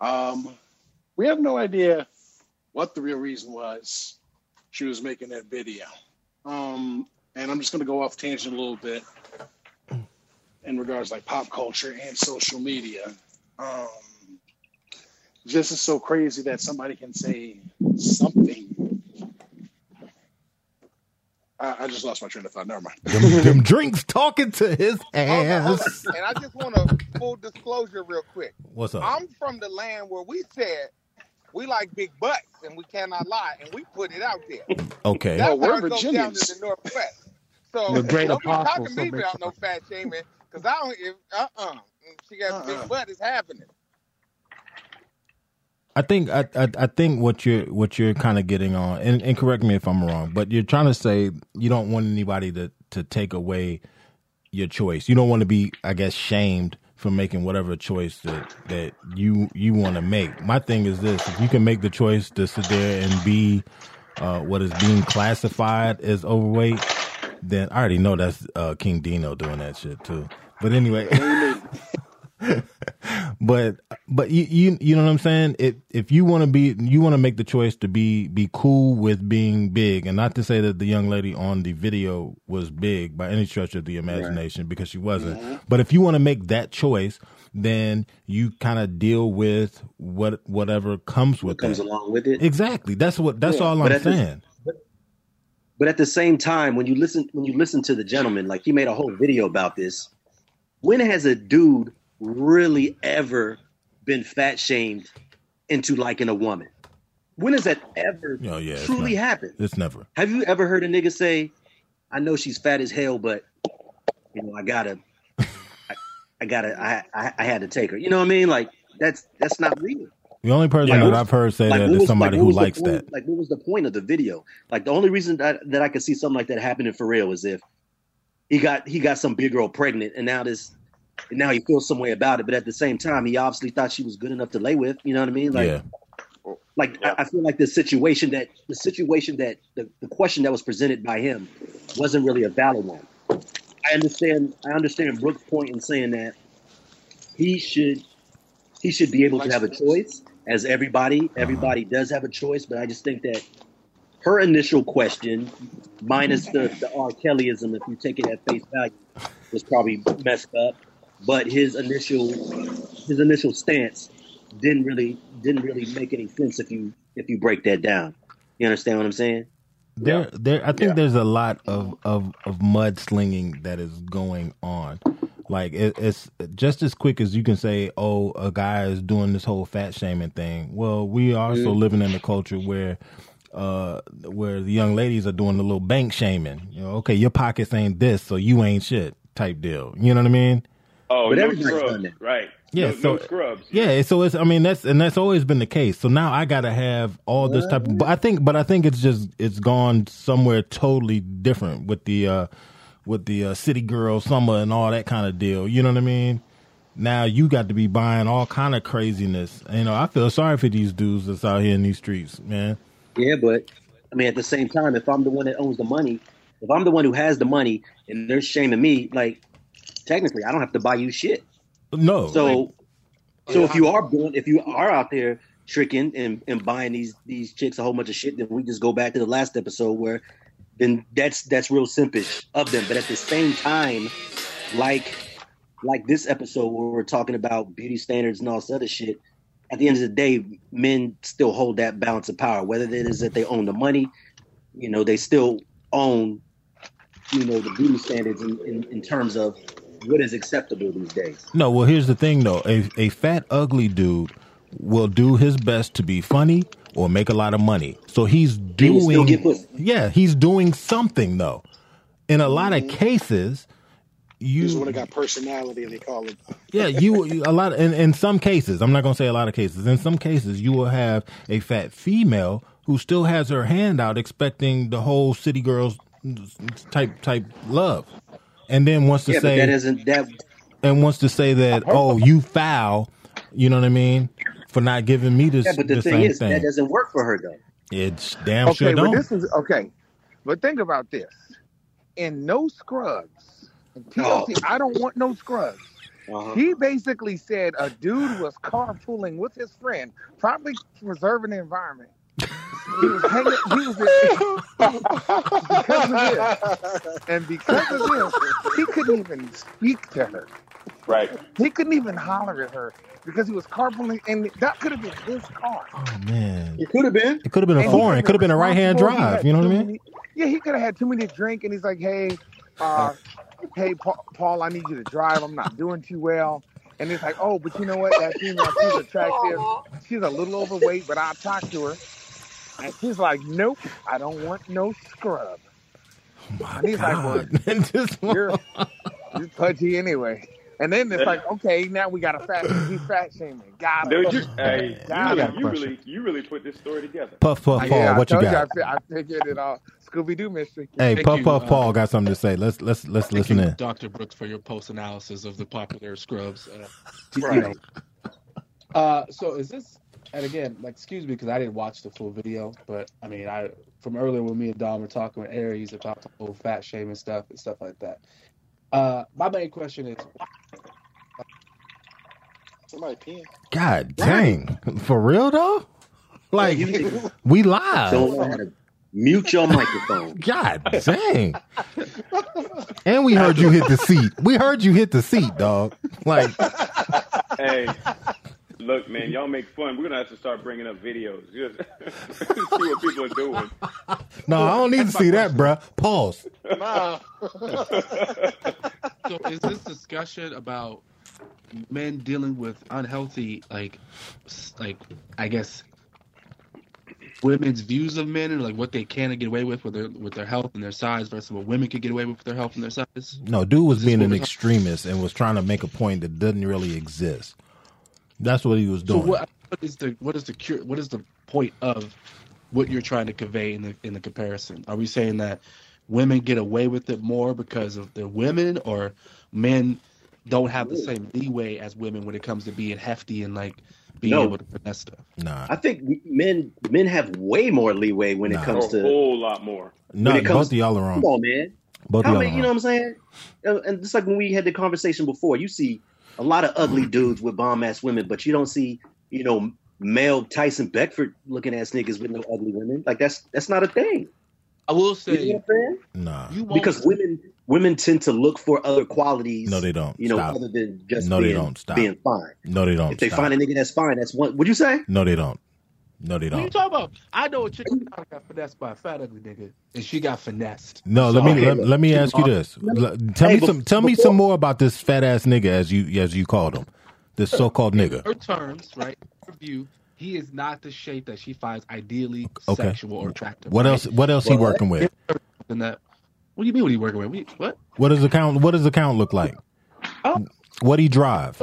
Um, we have no idea what the real reason was she was making that video. Um, and I'm just going to go off tangent a little bit in regards like pop culture and social media. Um, just is so crazy that somebody can say something I, I just lost my train of thought. Never mind. them, them drinks talking to his oh, Hold on, hold ass. And I just want a full disclosure real quick. What's up? I'm from the land where we said we like big butts and we cannot lie, and we put it out there. Okay. That's Oh, we're how it goes down to the northwest. So The great don't be apostle, talking to me about no fat shaming, because I don't. If, uh-uh. She got a Uh-uh. big butt. It's happening. I think I, I I think what you're what you're kind of getting on, and, and correct me if I'm wrong, but you're trying to say you don't want anybody to to take away your choice. You don't want to be, I guess, shamed for making whatever choice that that you you want to make. My thing is this: if you can make the choice to sit there and be uh, what is being classified as overweight, then I already know that's uh, King Dino doing that shit too. But anyway. but but you you you know what I'm saying? If if you want to be you want to make the choice to be be cool with being big, and not to say that the young lady on the video was big by any stretch of the imagination because she wasn't. Mm-hmm. But if you want to make that choice, then you kind of deal with what whatever comes with what comes that. along with it. Exactly. That's what. That's Yeah, all but I'm at the- saying. But at the same time, when you listen when you listen to the gentleman, like he made a whole video about this, when has a dude really ever been fat shamed into liking a woman? When has that ever Oh, yeah, truly happened? It's never. Have you ever heard a nigga say, "I know she's fat as hell, but you know I gotta, I, I gotta, I, I I had to take her." You know what I mean? Like that's that's not real. The only person Like, that what- I've heard say Like, that is was- somebody like, who was likes point- that. Like, what was the point of the video? Like, the only reason that, that I could see something like that happening for real is if he got he got some big girl pregnant, and now this, and now he feels some way about it. But at the same time, he obviously thought she was good enough to lay with. You know what I mean? Like, yeah. like I, I feel like the situation that the situation that the, the question that was presented by him wasn't really a valid one. I understand I understand Brooks' point in saying that he should he should be able to have a choice as everybody uh-huh. everybody does have a choice, but I just think that her initial question, minus the, the R. Kellyism, if you take it at face value, was probably messed up. But his initial his initial stance didn't really didn't really make any sense if you if you break that down. You understand what I'm saying? There, there. I think Yeah. there's a lot of of of mudslinging that is going on. Like it, it's just as quick as you can say, "Oh, a guy is doing this whole fat shaming thing." Well, we are also living in a culture where, uh, where the young ladies are doing the little bank shaming. You know, okay, your pockets ain't this, so you ain't shit type deal. You know what I mean? Oh, But no everybody's done that. right? Yeah, no, so- no scrubs. Yeah, so it's I mean that's and that's always been the case. So now I got to have all this type of but I think but I think it's just it's gone somewhere totally different with the uh with the uh, city girl summer and all that kind of deal. You know what I mean? Now you got to be buying all kind of craziness. You know, I feel sorry for these dudes that's out here in these streets, man. Yeah, but I mean, at the same time, if I'm the one that owns the money, if I'm the one who has the money, and they're shaming me, like technically, I don't have to buy you shit. No. So, so if you are doing, if you are out there tricking and, and buying these these chicks a whole bunch of shit, then we just go back to the last episode where, then that's that's real simpish of them. But at the same time, like like this episode where we're talking about beauty standards and all this other shit. At the end of the day, men still hold that balance of power. Whether it is that they own the money, you know, they still own, you know, the beauty standards in, in, in terms of what is acceptable these days. No, well, here's the thing though. A a fat ugly dude will do his best to be funny or make a lot of money. So he's He still doing get pussy. Yeah, he's doing something though. In a lot of mm-hmm. cases, He's the one you got personality, and they call it. yeah, you a lot in in some cases, I'm not going to say a lot of cases. In some cases, you will have a fat female who still has her hand out expecting the whole city girls mm, type type love. And then wants to Yeah, say that isn't that. and wants to say that oh you foul you know what i mean for not giving me this Yeah, but the the thing same is, thing that doesn't work for her though. it's damn Okay, sure but don't this is okay. But think about this. In no scrubs, in TLC, I don't want no scrubs. Uh-huh. He basically said a dude was carpooling with his friend, probably preserving the environment. He was hanging. He was because of this, and because of this, he couldn't even speak to her. Right. He couldn't even holler at her because he was carpooling, and that could have been his car. oh man It could have been. it could have been a And foreign it could've been a right hand drive you know what i mean many- yeah, he could have had too many to drink, and he's like, "Hey, uh, hey, Paul, Paul, I need you to drive. I'm not doing too well." And it's like, "Oh, but you know what? That female, she's attractive. She's a little overweight, but I'll talk to her." And she's like, "Nope, I don't want no scrub. Oh my And he's like, well, god And this You're you're pudgy anyway." And then it's like, "Okay, now we got a fat, he's fat shaming. Got Dude, you, hey, you, really, you really, you really put this story together. puff puff paul yeah, what I you got you, I, fi- I figured it all. Scooby Doo mystery. hey Thank puff you, puff uh, paul got something to say let's let's let's Thank listen you, in Dr. Brooks, for your post analysis of the popular scrubs. Uh, Right. Uh, so is this? And again, like, excuse me because I didn't watch the full video, but I mean, I from earlier when me and Dom were talking with Aries about the whole fat shaming stuff and stuff like that. Uh, my main question is, Somebody peeing. god dang for real though like we live don't know how to mute your microphone. God dang. and we heard you hit the seat. We heard you hit the seat, dog. Like, hey, look, man, y'all make fun. We're gonna have to start bringing up videos. Just see what people are doing. no, I don't need to see that, bruh. Pause. Nah. So is this discussion about men dealing with unhealthy, like, like I guess, women's views of men and like what they can and get away with with their with their health and their size versus what women could get away with with their health and their size? No, dude was being an extremist and was trying to make a point that doesn't really exist. That's what he was So doing. what what is the what is the cure what is the point of what you're trying to convey in the in the comparison? Are we saying that women get away with it more because of they're women or men don't have the same leeway as women when it comes to being hefty and like being No. able to finesse stuff? Nah, I think men men have way more leeway when Nah. it comes to a whole lot more. no, when it both of y'all are wrong. Come on, man. Both of How y'all many? are You know what I'm saying? And just like when we had the conversation before, you see a lot of ugly dudes with bomb ass women, but you don't see, you know, male Tyson Beckford looking ass niggas with no ugly women. Like that's that's not a thing. I will You know say what Nah, Because women women tend to look for other qualities. no, they don't. You know, Stop. other than just No, they don't. Stop. being fine. No, they don't. If they Stop. find a nigga that's fine, that's one. Would you say? No, they don't. No, they don't. What are you don't. talking about? I know a chick that got finessed by a fat ugly nigga, and she got finessed. No, let me let, let me ask you this. Tell Hey, me some bef- tell me some more about this fat ass nigga as you as you called him. This so called nigga. Her terms, right? Her view, he is not the shape that she finds ideally Okay. sexual or attractive. What right? else what else he What? working with? Than that. What do you mean? What are you working with? We- What? What does account what does account look like? Oh. What do he drive?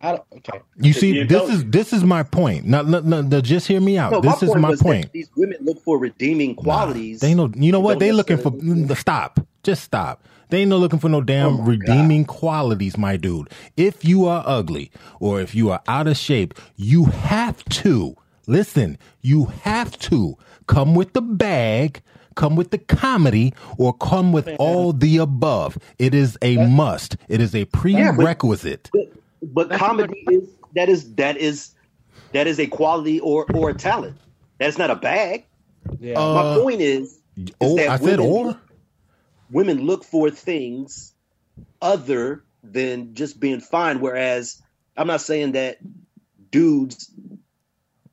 I don't. Okay. You The see, this is this is my point. Now, no, no, no, just hear me out. No, this is my was that point. These women look for redeeming Nah, qualities. they know. You know what? don't They looking for. necessarily- mm, Stop. Just stop. They ain't no looking for no damn Oh my redeeming qualities, my dude. If you are ugly or if you are out of shape, you have to listen. You have to come with the bag, come with the comedy, or come with all the above. It is a must. It is a prerequisite. But, but That's comedy is that is that is that is a quality or or a talent. That's not a bag. Yeah. Uh, My point is, is oh, that I said women, or. women look for things other than just being fine. Whereas I'm not saying that dudes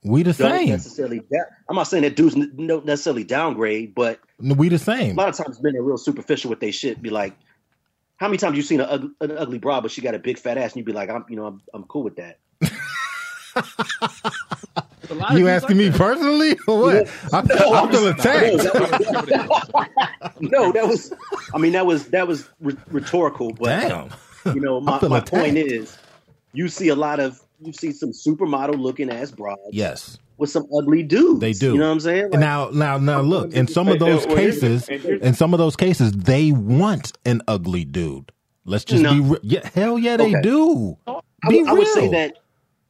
We the don't same. necessarily. Da- I'm not saying that dudes n- don't necessarily downgrade, but We the same. a lot of times men are real superficial with their shit. Be like, how many times you seen an ugly, an ugly broad, but she got a big fat ass, and you'd be like, I'm, you know, I'm, I'm cool with that. A lot of You asking like me that. personally or what? I, No, I feel I'm attacked. No, that was. I mean, that was that was rhe- rhetorical, but Damn. you know, my, my attacked. point is, you see a lot of you see some supermodel looking ass broads Yes. With some ugly dudes. They do. You know what I'm saying? Like, now, now, now, look. In some of those well, here's the- cases, in some of those cases, they want an ugly dude. Let's just No. be re- yeah, hell yeah, they Okay. do. I, Be would- I would say that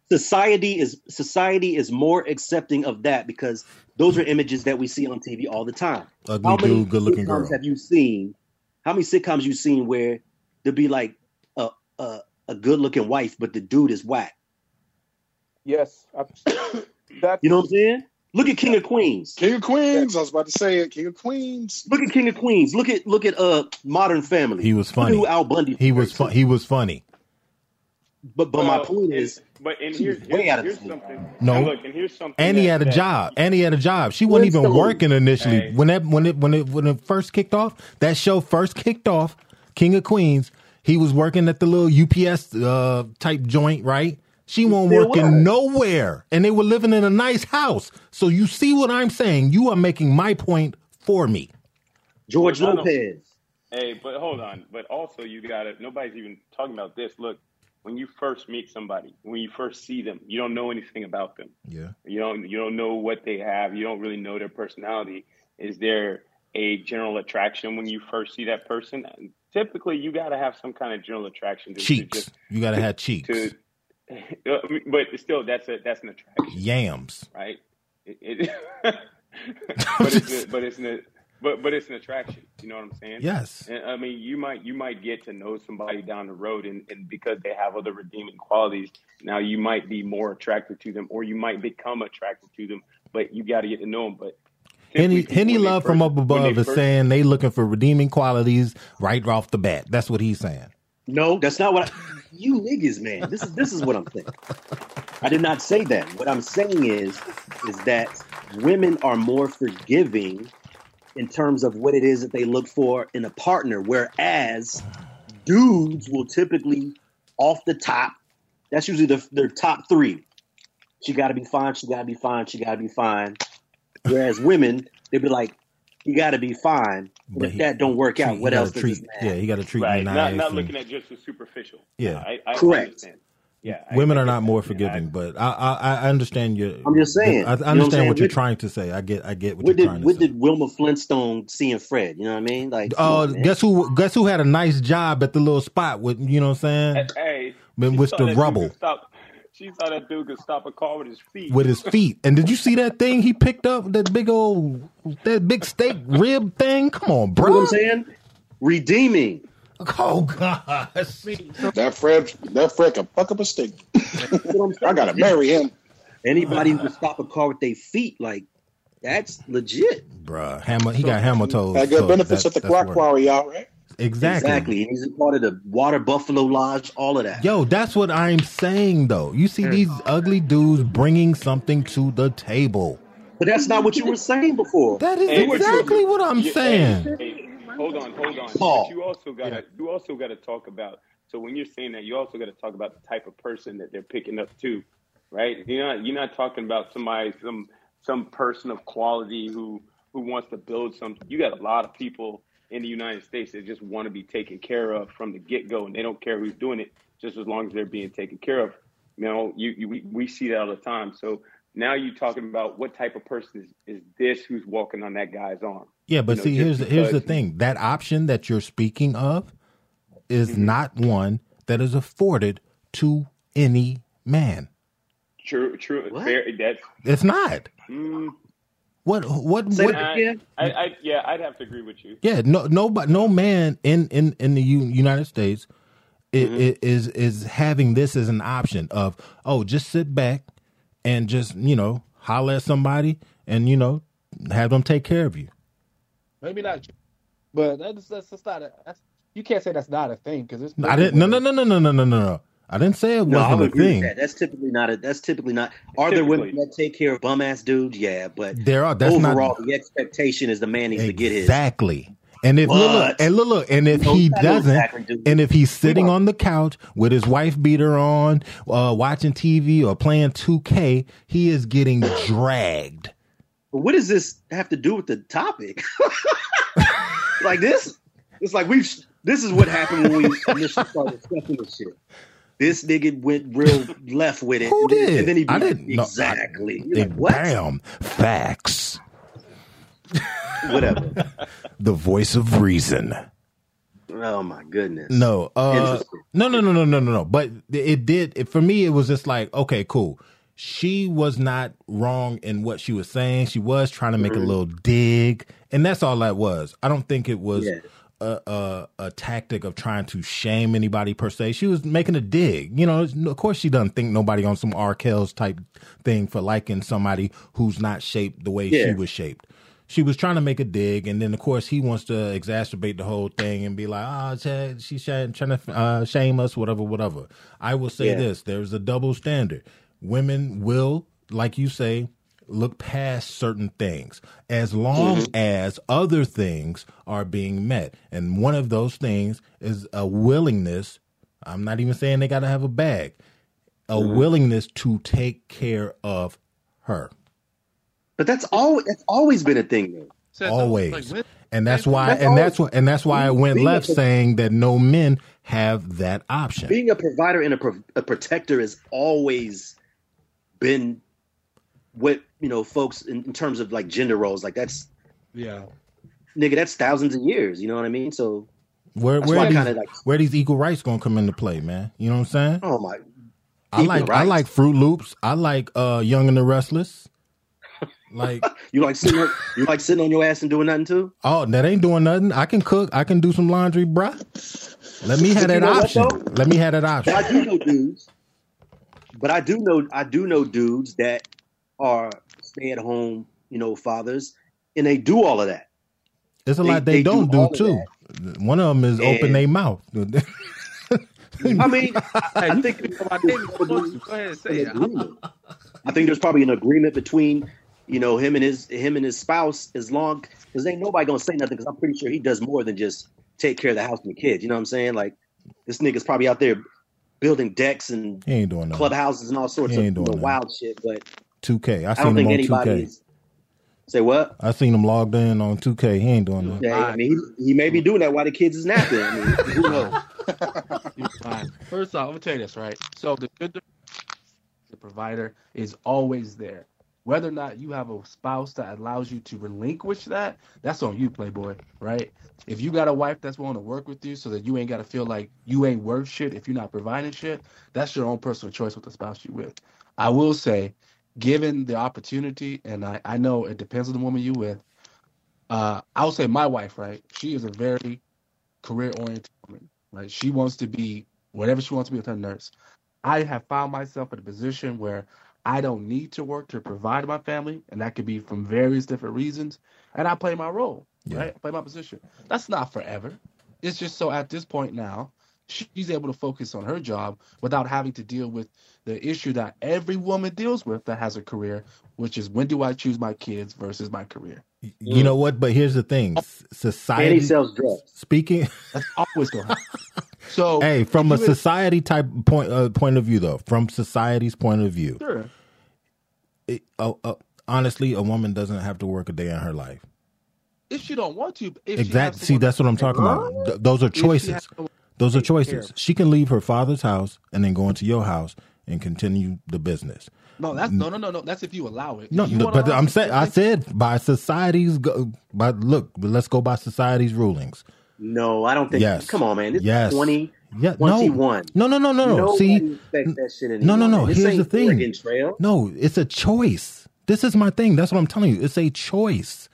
society is society is more accepting of that because those are images that we see on TV all the time. Ugly How many dude, good looking sitcoms girl. have you seen? How many sitcoms you've seen where there'd be like a a, a good looking wife, but the dude is whack? Yes, I, that You know what I'm saying? Look at King of Queens. King of Queens. I was about to say it. King of Queens. Look at King of Queens. Look at look at uh Modern Family. He was funny. who Al Bundy. He was fun. fun. He was funny. But but my point point is, but and he here's, way here's, out of here's something. No. and look, and here's something. And he that- had a that- job. And he had a job. She wasn't even Flintstones. working initially. Hey. When that when it when it when it first kicked off, that show first kicked off, King of Queens, he was working at the little UPS uh type joint, right? She won't work working was. nowhere. And they were living in a nice house. So you see what I'm saying? You are making my point for me. George No, no. Lopez. Hey, but hold on. But also, you got to. Nobody's even talking about this. Look, when you first meet somebody, when you first see them, you don't know anything about them. Yeah. You don't. You don't know what they have. You don't really know their personality. Is there a general attraction when you first see that person? Typically, you got to have some kind of general attraction. To, to Cheeks. just You gotta have cheeks. to. But still, that's a that's an attraction. Yams. right? It, it but it's a, but it's an but but it's an attraction. You know what I'm saying? Yes. And, I mean, you might you might get to know somebody down the road, and, and because they have other redeeming qualities, now you might be more attracted to them, or you might become attracted to them. But you got to get to know them. But Henny, Henny Love from up above is first- saying they looking for redeeming qualities right off the bat. That's what he's saying. No, that's not what I, you niggas, man. This is this is what I'm thinking. I did not say that. What I'm saying is is that women are more forgiving in terms of what it is that they look for in a partner, whereas dudes will typically off the top. That's usually the, their top three. She got to be fine. She got to be fine. She got to be fine. Whereas women, they'd be like, "You got to be fine." But, But if he- that don't work out, what else does treat? this Yeah, matter? he got to treat me Right. nice. Not not and- looking at just the superficial. Yeah. I, I, I Correct. understand. Yeah. Women I are not more forgiving, I- but I, I I understand your. I'm just saying. I, I You know what understand what you're trying to say. I get I get what, What you're did trying to what say. did Wilma Flintstone see in Fred? You know what I mean? Like, Oh, on, man. guess who? Guess who had a nice job at the little spot with you know what I'm saying? Hey, But with the rubble. Stop, she saw that dude could stop a car with his feet. with his feet. And did you see that thing he picked up? That big old, that big steak rib thing? Come on, bro. You know what bro. I'm saying? Redeeming. Oh God. That Fred, that Fred can fuck up a stick. I'm saying. I gotta marry him. Anybody who can stop a car with their feet, like that's legit. Bruh, hammer. He got hammer toes. Had good so benefits that- at the that's clock quarry, y'all, right? Exactly. Exactly. And he's a part of the Water Buffalo Lodge, all of that. Yo, that's what I'm saying though. You see these ugly dudes bringing something to the table. But that's not what you were saying before. That is Hey, what you- exactly what I'm Yeah, saying. hey, hey, hold on, hold on. Paul. But you also gotta you also gotta talk about so when you're saying that you also gotta talk about the type of person that they're picking up too. Right? You're not you're not talking about somebody some some person of quality who who wants to build something. You got a lot of people in the United States that just want to be taken care of from the get go and they don't care who's doing it just as long as they're being taken care of. You know, you, you we, we see that all the time. So now you're talking about what type of person is, is this who's walking on that guy's arm. Yeah, but You know, see, here's the, here's the thing. That option that you're speaking of is Mm-hmm. not one that is afforded to any man. True, true. What? Fair, that's It's not. mm, what what, Say what I, I, I, yeah, I'd have to agree with you. Yeah, no no, but no man in in in the United States is, mm-hmm. is is having this as an option of oh just sit back and just you know holler at somebody and you know have them take care of you. Maybe not, but that's that's, that's not a, that's, you can't say that's not a thing because it's. I didn't. No, no, no, no, no, no, no, no. I didn't say it No, I wasn't would a agree thing. with that. That's typically not a. That's typically not. Are there women that take care of bum ass dudes? Yeah, but There are. That's overall, not the expectation is the man needs to get his. exactly. And if look, look, and look, look, and if No, he doesn't, exactly, and if he's sitting on. on the couch with his wife beater on, uh, watching TV or playing 2K, he is getting dragged. But what does this have to do with the topic? like this, it's like we've. This is what happened when we initially started discussing this shit. This nigga went real left with it. Who and then- did? And then he I didn't know. exactly. You're I- like, what? Bam, facts. Whatever. The voice of reason. Oh my goodness. No, uh, no, no, no, no, no, no, no. But it did. It, for me, it was just like, okay, cool. She was not wrong in what she was saying. She was trying to make a little dig, and that's all that was. I don't think it was Yeah. A, a a tactic of trying to shame anybody per se. She was making a dig. You know, of course, she doesn't think nobody on some R. Kells type thing for liking somebody who's not shaped the way she was shaped she was trying to make a dig, and then of course he wants to exacerbate the whole thing and be like, "Ah, oh, she's trying to uh, shame us, whatever, whatever." I will say Yeah. this: there's a double standard. Women will, like you say, look past certain things as long mm-hmm. as other things are being met, and one of those things is a willingness. I'm not even saying they got to have a bag, a mm-hmm. willingness to take care of her. But that's all. That's always been a thing, though. So, always like, when- and that's why That's and all- that's what and that's why i went being a left pro- saying that no men have that option Being a provider and a, pro- a protector has always been what you know, folks in, in terms of like gender roles. Like that's yeah. nigga. That's thousands of years. You know what I mean? So where where why these, kind of like. where these equal rights gonna come into play man you know what i'm saying Oh my. i equal like i like fruit loops i like uh young and the restless like You like sitting? On, you like sitting on your ass and doing nothing too? oh that ain't doing nothing i can cook i can do some laundry bruh let me have that know what, option let me have that option But I do know dudes. But I do know I do know dudes that are stay at home, you know, fathers, and they do all of that. there's a they- lot they, they do don't do, all of too one of them is open their mouth I mean, I, I think there's probably there and go to- go ahead and say an agreement. I think there's probably an agreement between you know him and his him and his spouse as long because ain't nobody gonna say nothing because I'm pretty sure he does more than just take care of the house and the kids. You know what I'm saying? Like This nigga's probably out there building decks and He ain't doing nothing. clubhouses and all sorts of ain't you know, wild shit. But 2K. I I seen don't him think on anybody 2K. is. Say what? I seen him logged in on 2K. He ain't doing that. Yeah, I mean, he, he may be doing that while the kids is napping. I mean, who knows? First off, I'm gonna tell you this, right? So the good the provider is always there. Whether or not you have a spouse that allows you to relinquish that, that's on you, Playboy, right? If you got a wife that's willing to work with you so that you ain't gotta feel like you ain't worth shit if you're not providing shit, that's your own personal choice with the spouse you with. I will say, given the opportunity, and I, I know it depends on the woman you with, uh, I would say my wife, right? She is a very career oriented woman. Right? She wants to be whatever she wants to be with her nurse. I have found myself in a position where I don't need to work to provide my family, and that could be from various different reasons. And I play my role, Yeah. right? I play my position. That's not forever. It's just so at this point now, she's able to focus on her job without having to deal with the issue that every woman deals with that has a career, which is when do I choose my kids versus my career? You know what? But here's the thing: S- And he society. sells drugs. Speaking, That's always going to. So, hey, from a if you society type point uh, point of view, though, from society's point of view, Sure. it, uh, uh, honestly, a woman doesn't have to work a day in her life. If she don't want to, if Exactly. She See, that's what I'm talking about. Th- those are If she has choices. Someone Those are choices. She can leave her father's house and then go into your house and continue the business. No, that's no, no, no, no. That's if you allow it. No, no, but I'm saying I said by society's go, by look, let's go by society's rulings. No, I don't think. Yes. Come on, man. This Yes. is 20, Yeah, no, 21. no, no, no, no, no. See, that shit no, no, no. This Here's the thing. Trail. No, it's a choice. This is my thing. That's what I'm telling you. It's a choice.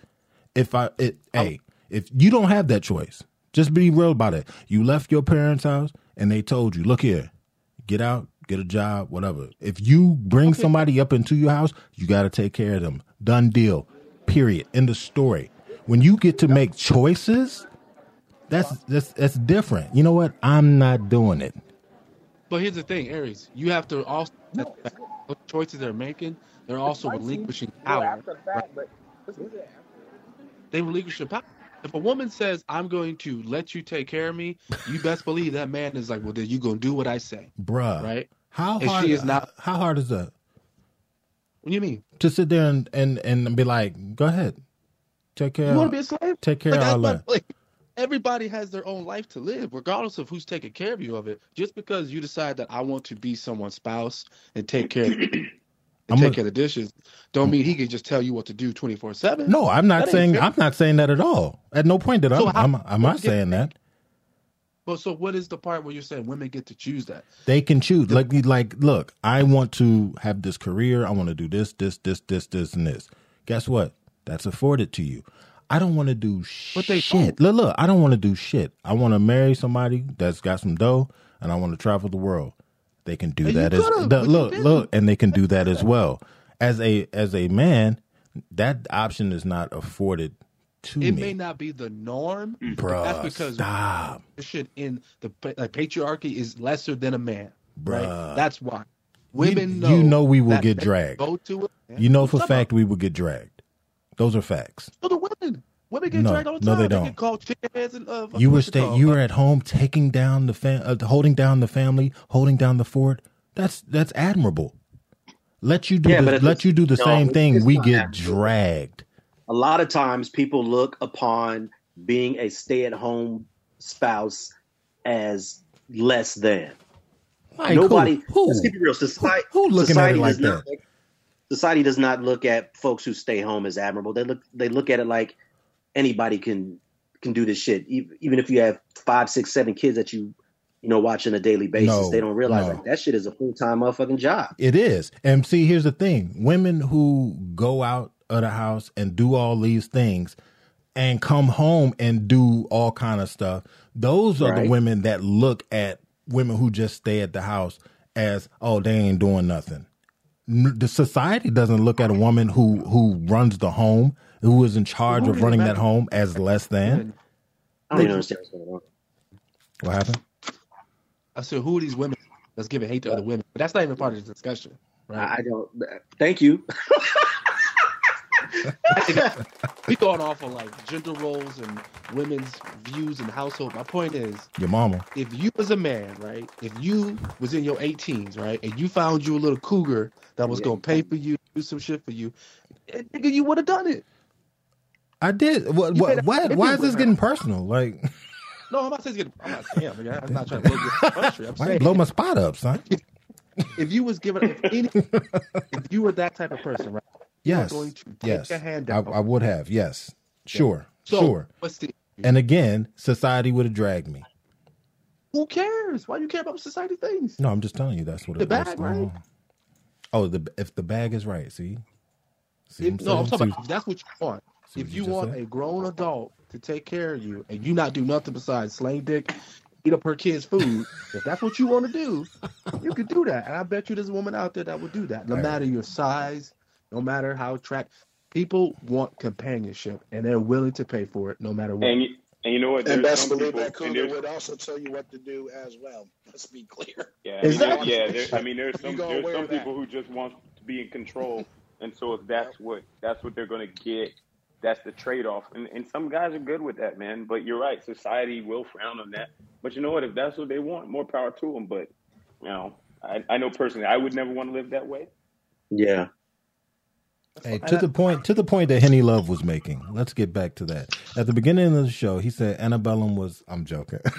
If I, it, hey, if you don't have that choice, just be real about it. You left your parents' house and they told you, look here, get out, get a job, whatever. If you bring somebody up into your house, you got to take care of them. Done deal. Period. End of story. When you get to make choices, that's that's that's different. You know what? I'm not doing it. But here's the thing, Aries. You have to also those choices they're making. They're also relinquishing power. right? They relinquish their power. If a woman says, "I'm going to let you take care of me," you best believe that man is like, "Well, then you gonna do what I say." Bruh. Right? How And hard she is not- how hard is that? What do you mean? to sit there and, and, and be like, go ahead, take care. You want to be a slave? take care Like, of I- all but, that. like, everybody has their own life to live, regardless of who's taking care of you of it. Just because you decide that I want to be someone's spouse and take care and I'm take care of the dishes, don't mean he can just tell you what to do twenty four seven. No, I'm not That saying. I'm not saying that at all. At no point did So I'm, how- I'm I'm not saying that. But so what is the part where you're saying women get to choose that? They can choose. Like like look, I want to have this career. I want to do this, this, this, this, this, and this. Guess what? That's afforded to you. I don't want to do But they shit. Look, look, I don't want to do shit. I want to marry somebody that's got some dough, and I want to travel the world. They can do And that as the- look, look, and they can do that as well. As a as a man, that option is not afforded to It me. may not be the norm, mm. but Bruh, that's because stop. shit in the like uh, patriarchy is lesser than a man. Bruh. Right? That's why women you, know. you know we will get dragged. Go to it. man. You know What's for a up, fact we will get dragged. Those are facts. So the women, women get No, dragged all the no, they They don't. get called chickheads and uh, You were what's stay, you were at home taking down the fam- uh, holding down the family, holding down the fort. That's that's admirable. Let you do Yeah, the, but let you do the no, same thing. We get admirable. dragged. A lot of times, people look upon being a stay-at-home spouse as less than. Like, Nobody. Who? Let's keep it real. Society. Who looking at it like does not that? look- society does not look at folks who stay home as admirable. They look. They look at it like anybody can can do this shit. Even if you have five, six, seven kids that you you know watch on a daily basis, No, they don't realize no. like that shit is a full time motherfucking job. It is. And see, here's the thing: women who go out of the house and do all these things and come home and do all kind of stuff. Those are the women that look at women who just stay at the house as, oh, they ain't doing nothing. The society doesn't look at a woman who who runs the home, who is in charge of running that home, as less than. I don't even understand what's going on. What happened? I said, who are these women that's giving hate to other women? But that's not even part of the discussion, right? I I don't. Thank you. we going off on like gender roles and women's views and household. My point is, Your mama. if you was a man, right? If you was in your 18s, right, and you found you a little cougar that was Yeah. gonna pay for you, do some shit for you, eh, nigga, you would have done it. I did. What? You What? better- Why, if why you is this were- getting personal? Like, No, I'm not saying it's getting, I'm not saying, nigga, I'm not trying to blow your country. I'm why saying blow my spot up, son? if you was given, if, any, if you were that type of person, right? Yes. going to take Yes. a hand I, down. I would have. Yes. Sure. So, sure. What's the? And again, society would have dragged me. Who cares? Why do you care about society things? No, I'm just telling you that's what The it bag, right? Oh, the if the bag is right. See. See If, what no, I'm talking See- about if that's what you want. See what if you just want said? a grown adult to take care of you and you not do nothing besides slang dick, eat up her kid's food, if that's what you want to do, you could do that. And I bet you there's a woman out there that would do that. No Right. matter your size, no matter how track people want companionship and they're willing to pay for it no matter what. And you, and you know what? And There's best some believe people, that and cougar there's, would also tell you what to do as well. Let's be clear. yeah, I mean, Exactly. yeah. There, I mean, there's some there's wear some that. people who just want to be in control, and so if that's what that's what they're going to get, that's the trade off. And and some guys are good with that, man. But you're right, society will frown on that. But you know what? If that's what they want, more power to them. But you know, I, I know personally, I would never want to live that way. Yeah. Hey, to the point to the point that Henny Love was making. Let's get back to that. At the beginning of the show, he said Antebellum was. I'm joking.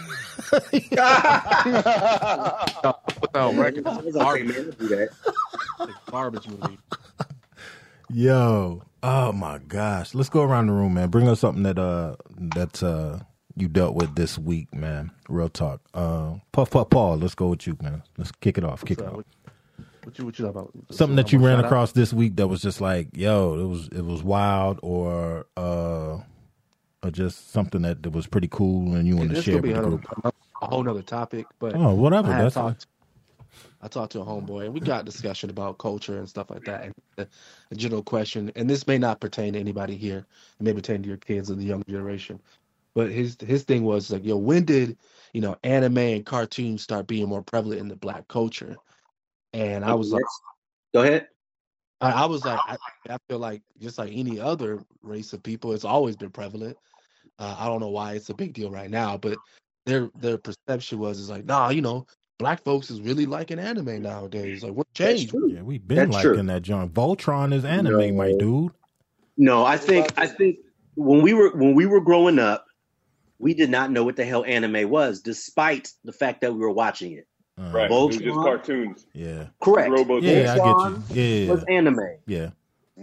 No, record. I was man, don't do that. garbage movie. Yo, oh my gosh. Let's go around the room, man. Bring us something that uh that uh you dealt with this week, man. Real talk. Uh, Puff Puff Paul. Let's go with you, man. Let's kick it off. Kick it off. what, you what you talking about? Something that you ran out? across this week that was just like, yo, it was it was wild, or uh, or just something that, that was pretty cool, and you want to share with the group. a whole nother topic, but Oh, whatever. That's talked. I talked to a homeboy, and we got discussion about culture and stuff like that. And the general question, and this may not pertain to anybody here, it may pertain to your kids or the younger generation. But his his thing was like, yo, when did you know anime and cartoons start being more prevalent in the black culture? And I was like, Go ahead. I, I was like, I, I feel like just like any other race of people, it's always been prevalent. Uh, I don't know why it's a big deal right now, but their their perception was is like, nah, you know, black folks is really liking anime nowadays. Like, what changed? yeah, we've been That's liking true. that John. Voltron is anime, No. my dude. No, I think I think when we were when we were growing up, we did not know what the hell anime was, despite the fact that we were watching it. Uh, Right? It was just cartoons. Yeah. Correct. Robo Yeah, I Voltron get you. Yeah. was anime. Yeah.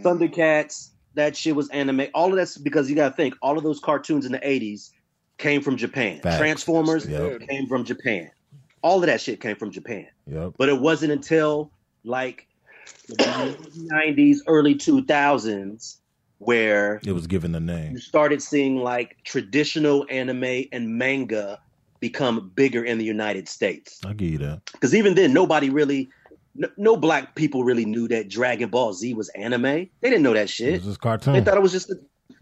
Thundercats, that shit was anime. All of that's because you got to think all of those cartoons in the '80s came from Japan. Facts. Transformers Yep. came from Japan. All of that shit came from Japan. Yep. But it wasn't until like the 90s, early 2000s where It was given the name. you started seeing like traditional anime and manga become bigger in the United States. I'll give you that. Because even then, nobody really, no, no black people really knew that Dragon Ball Z was anime. They didn't know that shit. It shit. was just cartoon. They cartoon. thought it was just a,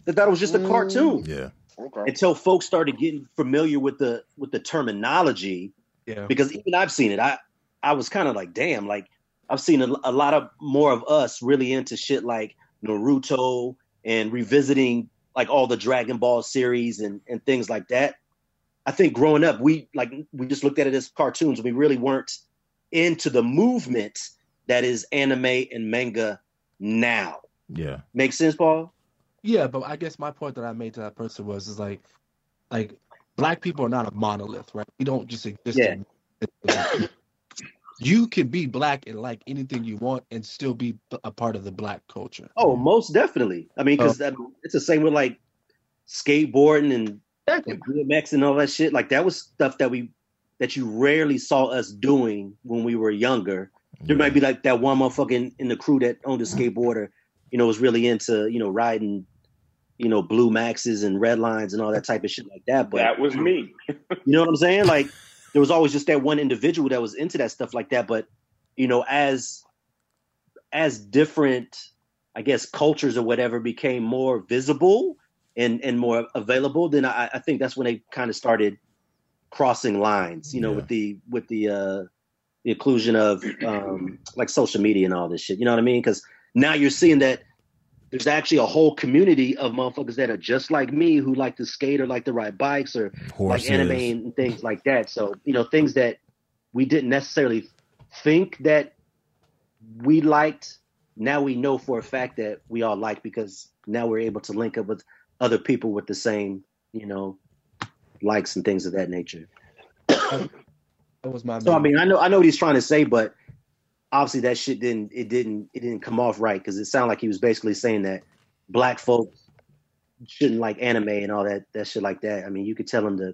they thought it was just a cartoon Yeah. Okay. until folks started getting familiar with the with the terminology. Yeah, Because even I've seen it. I I was kind of like, damn, like I've seen a, a lot of more of us really into shit like Naruto and revisiting like all the Dragon Ball series and and things like that. I think growing up, we like we just looked at it as cartoons. We really weren't into the movement that is anime and manga now. Yeah. Make sense, Paul? yeah. But I guess my point that I made to that person was is like, like black people are not a monolith, right? We don't just exist. Yeah. in- you can be black and like anything you want and still be a part of the black culture. Oh, most definitely. I mean, because it's the same with like skateboarding and and BMX and all that shit. Like that was stuff that we that you rarely saw us doing when we were younger. There might be like that one motherfucking in the crew that owned a skateboarder, you know, was really into, you know, riding, you know, blue maxes and red lines and all that type of shit like that. But That was me. you know what I'm saying? Like there was always just that one individual that was into that stuff like that. But you know, as as different, I guess, cultures or whatever became more visible and and more available, then I, I think that's when they kind of started crossing lines. You know, Yeah. with the with the uh, the inclusion of um, like social media and all this shit. You know what I mean? Because now you're seeing that there's actually a whole community of motherfuckers that are just like me who like to skate or like to ride bikes or Horses. like anime and things like that. So, you know, things that we didn't necessarily think that we liked, now we know for a fact that we all like because now we're able to link up with other people with the same, you know, likes and things of that nature. That was my. So I mean, I know I know what he's trying to say, but obviously that shit didn't it didn't it didn't come off right because it sounded like he was basically saying that black folks shouldn't like anime and all that that shit like that. I mean, you could tell him to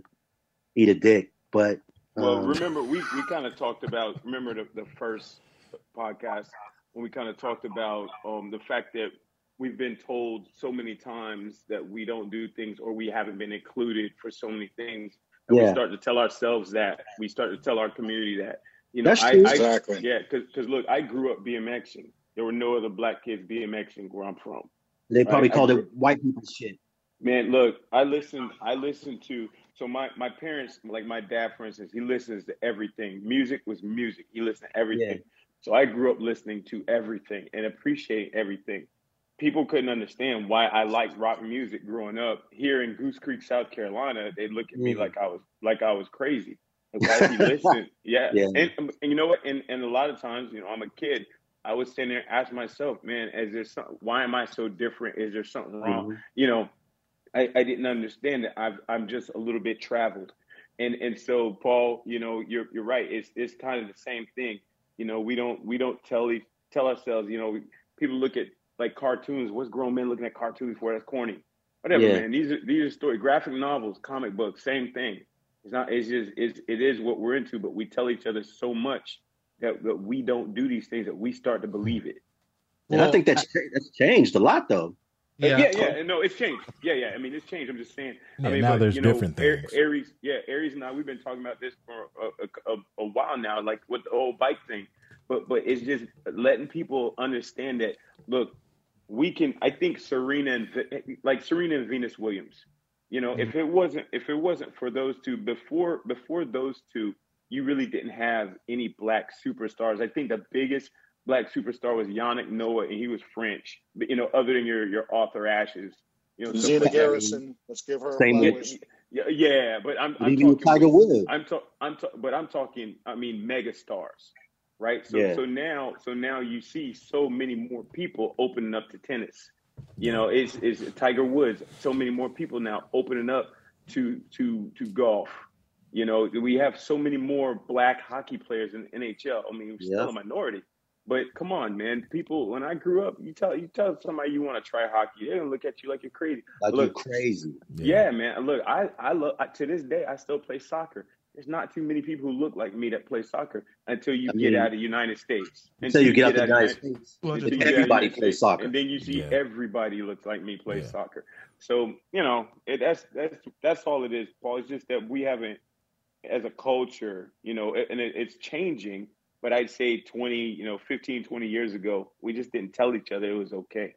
eat a dick, but Well, um, remember we, we kind of talked about remember the, the first podcast when we kind of talked about um, the fact that we've been told so many times that we don't do things or we haven't been included for so many things. And we start to tell ourselves that. We start to tell our community that. You know, That's I, true. I Exactly. yeah, because look, I grew up BMXing. There were no other black kids BMXing where I'm from. they probably I- I called grew- it white people shit. Man, look, I listened. I listened to. So my my parents, like my dad, for instance, he listens to everything. Music was music. He listened to everything. So I grew up listening to everything and appreciating everything. People couldn't understand why I liked rock music growing up. Here in Goose Creek, South Carolina, they look at me Mm. like I was like I was crazy. Like, why he listen? Yeah. Yeah. And, and you know what? And and a lot of times, you know, I'm a kid. I would stand there and ask myself, man, is there some, why am I so different? Is there something wrong? Mhm. you know, I, I didn't understand that. I've, I'm just a little bit traveled, and and so Paul, you know, you're you're right. It's it's kind of the same thing. You know, we don't we don't tell tell ourselves. You know, we, people look at like cartoons. What's grown men looking at cartoons for? That's corny. Whatever, Yeah. man. These are these are story graphic novels, comic books, same thing. It's not. It's just. It's it is what we're into. But we tell each other so much that, that we don't do these things that we start to believe it. And I think that's that's changed a lot though. Uh, yeah, yeah, yeah, yeah. No, it's changed. Yeah, yeah. I mean, it's changed. I'm just saying. Yeah, I mean, now but, there's you know, different Ar- things. Aries, yeah, Aries and I, we've been talking about this for a, a, a, a while now, like with the whole bike thing. But but it's just letting people understand that. Look, we can. I think Serena and like Serena and Venus Williams. You know, if mm-hmm. it wasn't if it wasn't for those two before before those two, you really didn't have any black superstars. I think the biggest black superstar was Yannick Noah, and he was French. But you know, other than your your Arthur Ashes, you know, stuff Zina like that. Garrison. Let's give her Same with- flowers. Yeah, yeah, but I'm, I'm talking. Tiger Woods. I'm ta- I'm ta- but I'm talking. I mean, mega stars, right? So Yeah. so now so now you see so many more people opening up to tennis. You know, it's it's Tiger Woods. So many more people now opening up to to to golf. You know, we have so many more black hockey players in the NHL. I mean, we're still Yeah. a minority. But come on, man. People, when I grew up, you tell you tell somebody you want to try hockey, they're gonna look at you like you're crazy. Like Look, you're crazy. yeah, man. Look, I I love I, to this day I still play soccer. There's not too many people who look like me that play soccer until you I get mean, out of the United States. Until you get out of the United States, Well, until you the- get out of the everybody plays soccer. and then you see Yeah. everybody looks like me play Yeah. soccer. So you know, it, that's that's that's all it is, Paul. It's just that we haven't, as a culture, you know, and it, it's changing. But I'd say 20, you know, 15, 20 years ago, we just didn't tell each other it was okay.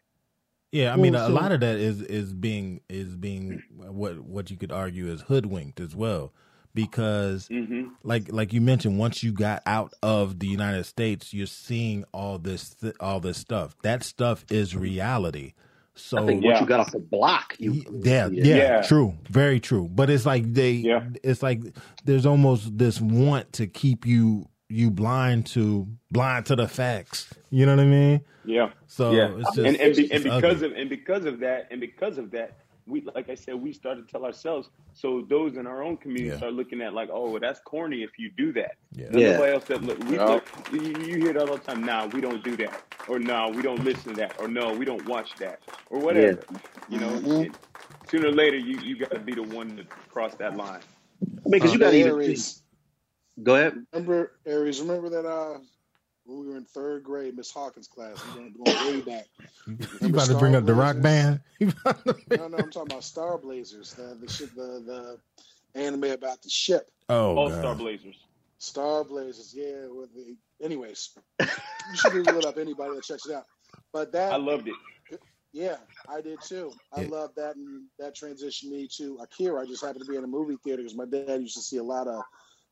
Yeah, I mean, Well, a lot of that is is being is being what what you could argue is hoodwinked as well, because hmm like like you mentioned, once you got out of the United States, you're seeing all this th- all this stuff. That stuff is reality. So I think once Yeah. you got off the block, you yeah, yeah, Yeah. true, very true. But it's like they, Yeah. it's like there's almost this want to keep you you blind to blind to the facts. You know what I mean? Yeah. So yeah, it's just and and, be, and because ugly. of and because of that and because of that, we like I said, we started to tell ourselves. So those in our own community Yeah. start looking at like, oh, well, that's corny if you do that. Yeah. And Yeah. Nobody else said, look, we Yeah. look, you, you hear that all the time. Nah, we don't do that, or no, we don't listen to that, or no, we don't watch that, or whatever. Yeah. You know, Mhm. it- sooner or later, you you got to be the one to cross that line. I mean, because you got to even Go ahead. Remember, Aries, remember that uh, when we were in third grade, Miss Hawkins class, we going, going way back. You Remember about to bring Star up the rock band? You about to bring- No, no, I'm talking about Star Blazers, the the ship, the the anime about the ship. oh, All God. Star Blazers. Star Blazers, yeah. With the, anyways, you should Google it up. Anybody that checks it out. But that, I loved it. yeah, I did too. I Yeah. love that, and that transitioned me to Akira. I just happened to be in a movie theater because my dad used to see a lot of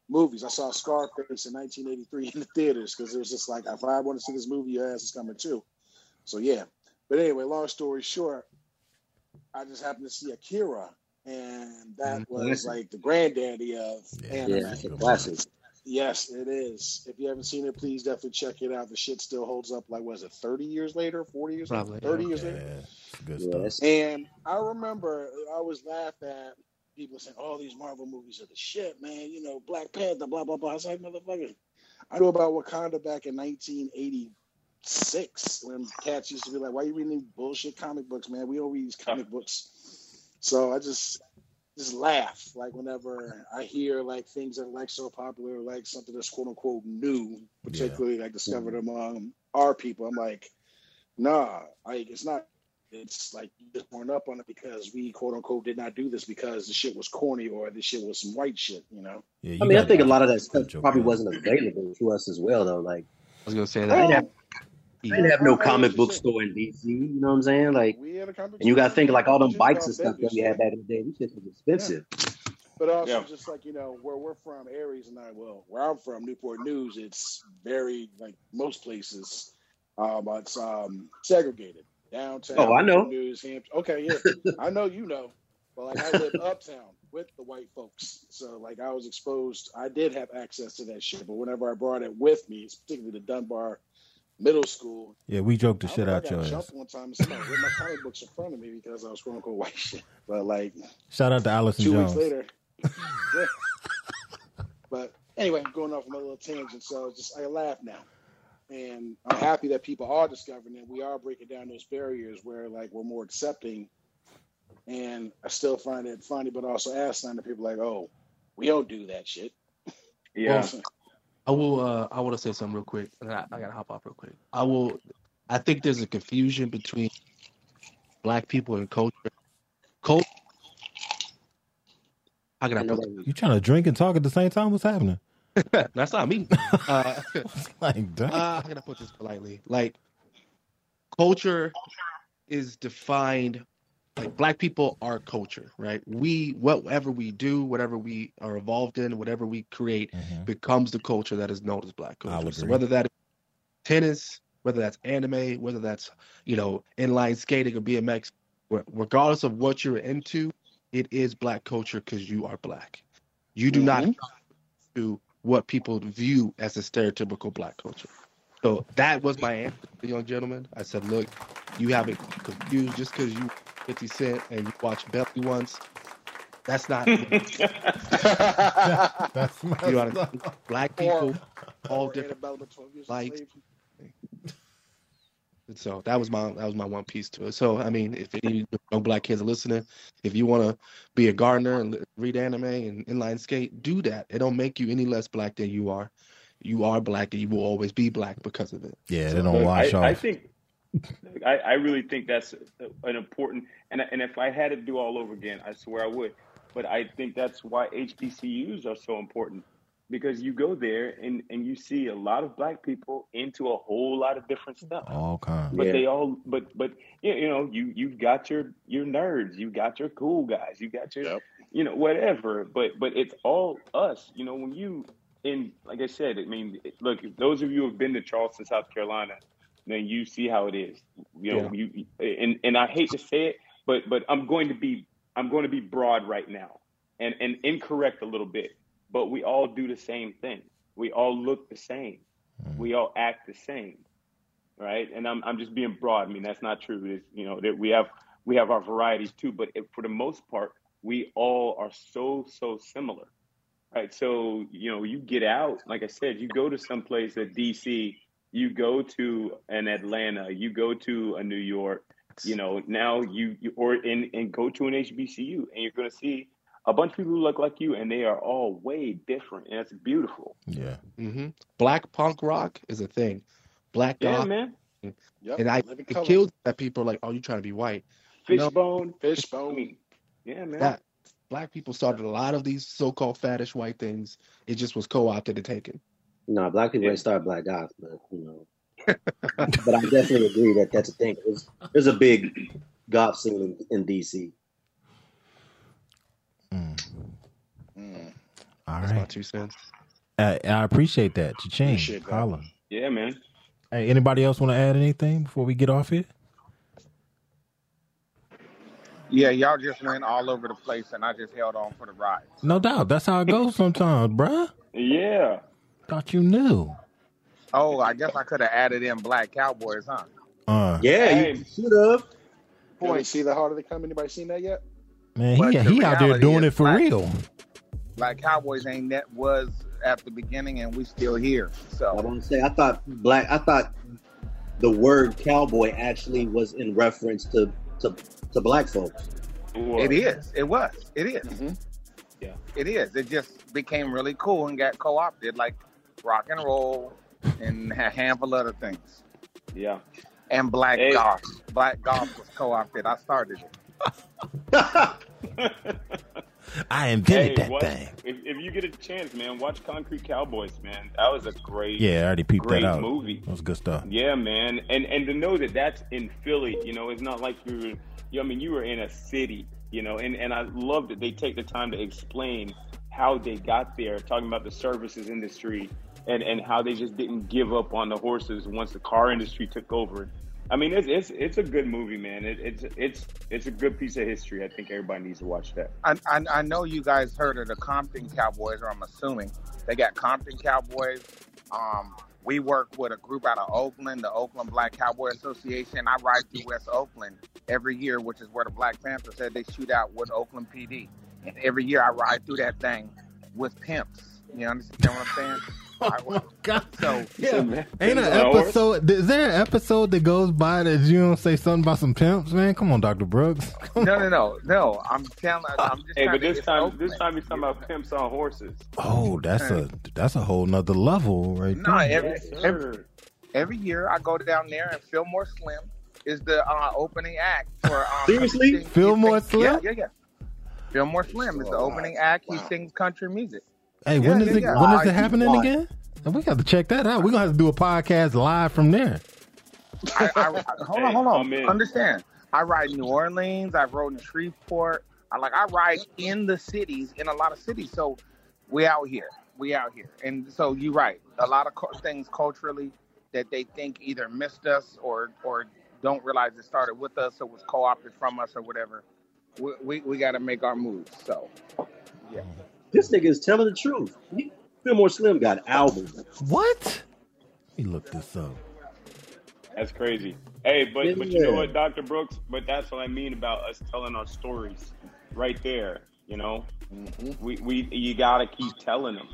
movies. I saw Scarface in 1983 in the theaters because it was just like, if I want to see this movie, your ass is coming too. So yeah, But anyway, long story short, I just happened to see Akira, and that Mhm. was Classic. like the granddaddy of Yeah. anime. Yeah, classic. Yes, it is. If you haven't seen it, please definitely check it out. The shit still holds up. Like, was it thirty years later, forty years Probably, later, thirty yeah. years Yeah, later? it's good Yeah, stuff. And I remember I always laugh at people saying, "Oh, these Marvel movies are the shit, man." You know, Black Panther, blah blah blah. I was like, motherfucker, I knew about Wakanda back in 1986 when cats used to be like, "Why are you reading these bullshit comic books, man? We don't read these comic books." So I just just laugh like whenever I hear like things that are like so popular, like something that's quote unquote new, particularly like discovered mm-hmm. among our people. I'm like, nah, like it's not. It's like you just weren't up on it because we quote unquote did not do this because the shit was corny or the shit was some white shit, you know. Yeah, I mean, I think a lot of that stuff probably man. wasn't available to us as well, though. Like, I was gonna say I that. didn't have, I didn't have no I- I comic book store in DC. You know what I'm saying? Like, We had a comic and you got to think like all them bikes and stuff that we had back in the day. These shit was expensive. But also Yeah. just like, you know, where we're from, Aries and I, well, where I'm from, Newport News, it's very like most places, um, it's um segregated. Downtown Oh, I know. News, Hampton. Okay, yeah. I know you know. But like I live uptown with the white folks. So like I was exposed I did have access to that shit, but whenever I brought it with me, particularly the Dunbar Middle School, Yeah, we joked the I shit out I your ass. jumped one time and somebody ripped my comic books in front of me because I was quote unquote white shit. But like Shout out to Allison two Jones. weeks later. yeah. But anyway, I'm going off on a little tangent, so just I laugh now. And I'm happy that people are discovering it. We are breaking down those barriers where like we're more accepting. And I still find it funny, but also asinine that people like, oh, we don't do that shit. Yeah. I will. Uh, I want to say something real quick, and I, I gotta hop off real quick. I will. I think there's a confusion between black people and culture. Culture. How can I And put You trying to drink and talk at the same time? What's happening? That? That's not me. Uh, like, uh, how can I put this politely? Like, culture is defined. Like black people are culture, right? We whatever we do, whatever we are involved in, whatever we create, Mhm. becomes the culture that is known as black culture. So whether that is tennis, whether that's anime, whether that's you know inline skating or BMX, regardless of what you're into, it is black culture because you are black. You do not do what people view as a stereotypical black culture. So that was my answer to the young gentleman. I said, look, you have it confused just because you 50 Cent and you watch Belly once. That's not you That's know messed what I up. mean? Black people, all different. antebellum 12 years a likes. slave. And so that was my that was my one piece to it. So I mean, if any young black kids are listening, if you want to be a gardener and read anime and inline skate, do that. It don't make you any less black than you are. You are black, and you will always be black because of it. Yeah, they don't wash I, off. I think I, I really think that's an important and and if I had to do all over again, I swear I would. But I think that's why HBCUs are so important because you go there and and you see a lot of black people into a whole lot of different stuff. All kinds. But Yeah. they all, but but you know, you you've got your your nerds, you got your cool guys, you got your, Yep. you know, whatever. But but it's all us. You know, when you in, like I said, I mean, look, those of you who have been to Charleston, South Carolina, then you see how it is. You know, you and and I hate to say it, but but I'm going to be I'm going to be broad right now and and incorrect a little bit. But we all do the same thing. We all look the same. Mm-hmm. We all act the same right? And I'm I'm just being broad. I mean, that's not true. It's, you know, that we have we have our varieties too, but it, for the most part, we all are so so similar, right? So you know, you get out, like I said, you go to some place at DC, you go to an Atlanta, you go to a New York, you know, now you, you or in and go to an HBCU, and you're going to see a bunch of people who look like you, and they are all way different, and it's beautiful. Yeah. Mm-hmm. Black punk rock is a thing. Black Yeah, goth, man. Yep. and I it color. kills that people are like, oh, you trying to be white? No. Fishbone. I Fishbone. mean, yeah, man. That black people started a lot of these so-called faddish white things. It just was co-opted and taken. No, black people Yeah. ain't start black goth, but you know. but I definitely agree that that's a thing. There's, there's a big goth scene in, in DC. Mm. Mm. All That's my two cents. I, I appreciate that. Cha-ching. Appreciate. Holla. Yeah, man. Hey, anybody else want to add anything before we get off here? Yeah, y'all just went all over the place, and I just held on for the ride. No doubt. That's how it goes sometimes, bruh. Yeah. Thought you knew. Oh, I guess I could have added in Black Cowboys, huh? Uh, Yeah, Hey. you should have. Point. See the heart of the come. Anybody seen that yet? man, But he, the he out there doing it for black- real. Black Cowboys ain't that was at the beginning, and we still here. So I So want to say I thought black. I thought the word cowboy actually was in reference to to, to black folks. it is. It was. It is. Mhm. Yeah. It is. It just became really cool and got co-opted, like rock and roll and a handful of other things. Yeah. And black Hey. golf. Black golf was co-opted. I started it. I invented that watch, thing. If, if you get a chance, man, watch Concrete Cowboys, man. That was a great, Yeah, I already peeped that out. movie. That was good stuff. Yeah, man, and and to know that that's in Philly, you know, it's not like you were, you know, I mean, you were in a city, you know, and and I love that they take the time to explain how they got there, talking about the services industry and and how they just didn't give up on the horses once the car industry took over. I mean, it's it's it's a good movie, man. It, it's it's it's a good piece of history. I think everybody needs to watch that. I, I, I know you guys heard of the Compton Cowboys, or I'm assuming they got Compton Cowboys. Um, we work with a group out of Oakland, the Oakland Black Cowboy Association. I ride through West Oakland every year, which is where the Black Panther said they shoot out with Oakland PD. And every year I ride through that thing with pimps. You understand what I'm saying? Oh I- my god! so Yeah, man. ain't an Is that a horse? episode? Is there an episode that goes by that you don't say something about some pimps, man? Come on, Doctor Brooks. Come no, no, no, no. I'm telling. I'm just. Hey, but this it's time, this Oakland. time he's talking about pimps on horses. Oh, that's a that's a whole nother level right No, there. every, Yes, every every year I go down there and Fillmore Slim is the uh, opening act for. Um, Seriously? he sings- he Fillmore Slim? Yeah, yeah, yeah. Fillmore Slim is the Oh, opening act. He sings country music. Hey, when Yeah, is yeah, it? yeah. When is it happening Why? again? We got to check that out. We're gonna have to do a podcast live from there. I, I, I- hold on, hold on. I'm. Understand? I ride New Orleans. I've rode in Shreveport. I like I ride in the cities in a lot of cities. So we out here. We out here. And so you're right. A lot of cu- things culturally that they think either missed us or or don't realize it started with us or was co-opted from us or whatever. We we, we got to make our moves. So yeah. This nigga is telling the truth. He- Fillmore Slim got albums. What? Let me look this up. That's crazy. Hey, but but you know what, Doctor Brooks? But that's what I mean about us telling our stories, right there. You know, we we you gotta keep telling them.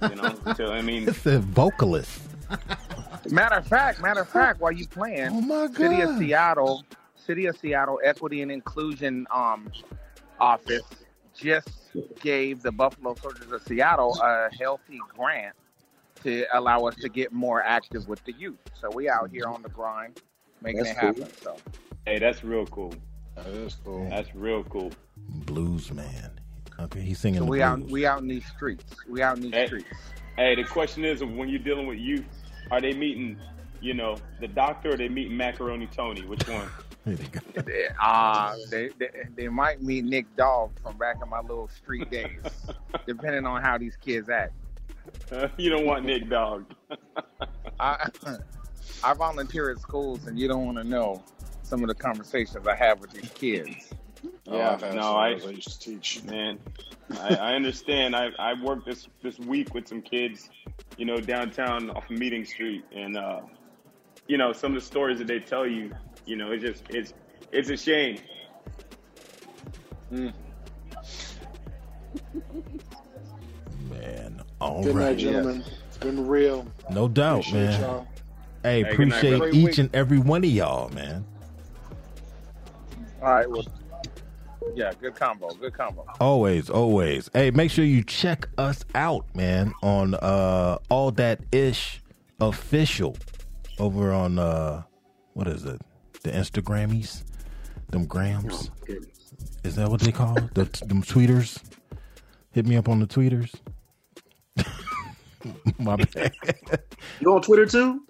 You know, so I mean, It's a vocalist. Matter of fact, matter of fact, while you playing, Oh my god! City of Seattle, City of Seattle Equity and Inclusion um, Office just gave the Buffalo Soldiers of Seattle a healthy grant to allow us to get more active with the youth. So we out here on the grind, making That's it happen. cool. So hey, that's real cool. That is cool. That's real cool. Blues man. Okay, he's singing so the we out we out in these streets. We out in these Hey. streets. Hey, the question is, when you're dealing with youth, are they meeting, you know, the doctor or they meeting Macaroni Tony? Which one? There you go. They- Uh, they, they they might meet Nick Dog from back in my little street days, depending on how these kids act. you don't want Nick Dog. I I volunteer at schools, and you don't want to know some of the conversations I have with these kids. Oh, Yeah, I've no, I- I used to teach. Man, I, I understand. I I worked this this week with some kids, you know, downtown off of Meeting Street, and uh, you know, some of the stories that they tell you, you know, it's just it's it's a shame. Man, all Good night, right. gentlemen. It's been real. No doubt, Appreciate man. y'all. Hey, Hey, good night, appreciate each and every one of y'all, man. All right, well, yeah, good combo, good combo. Always, always. Hey, make sure you check us out, man, on uh all that ish official over on uh what is it? The Instagrammies? Them grams? Oh. Is that what they call the them tweeters? Hit me up on the tweeters. My bad. You on Twitter too?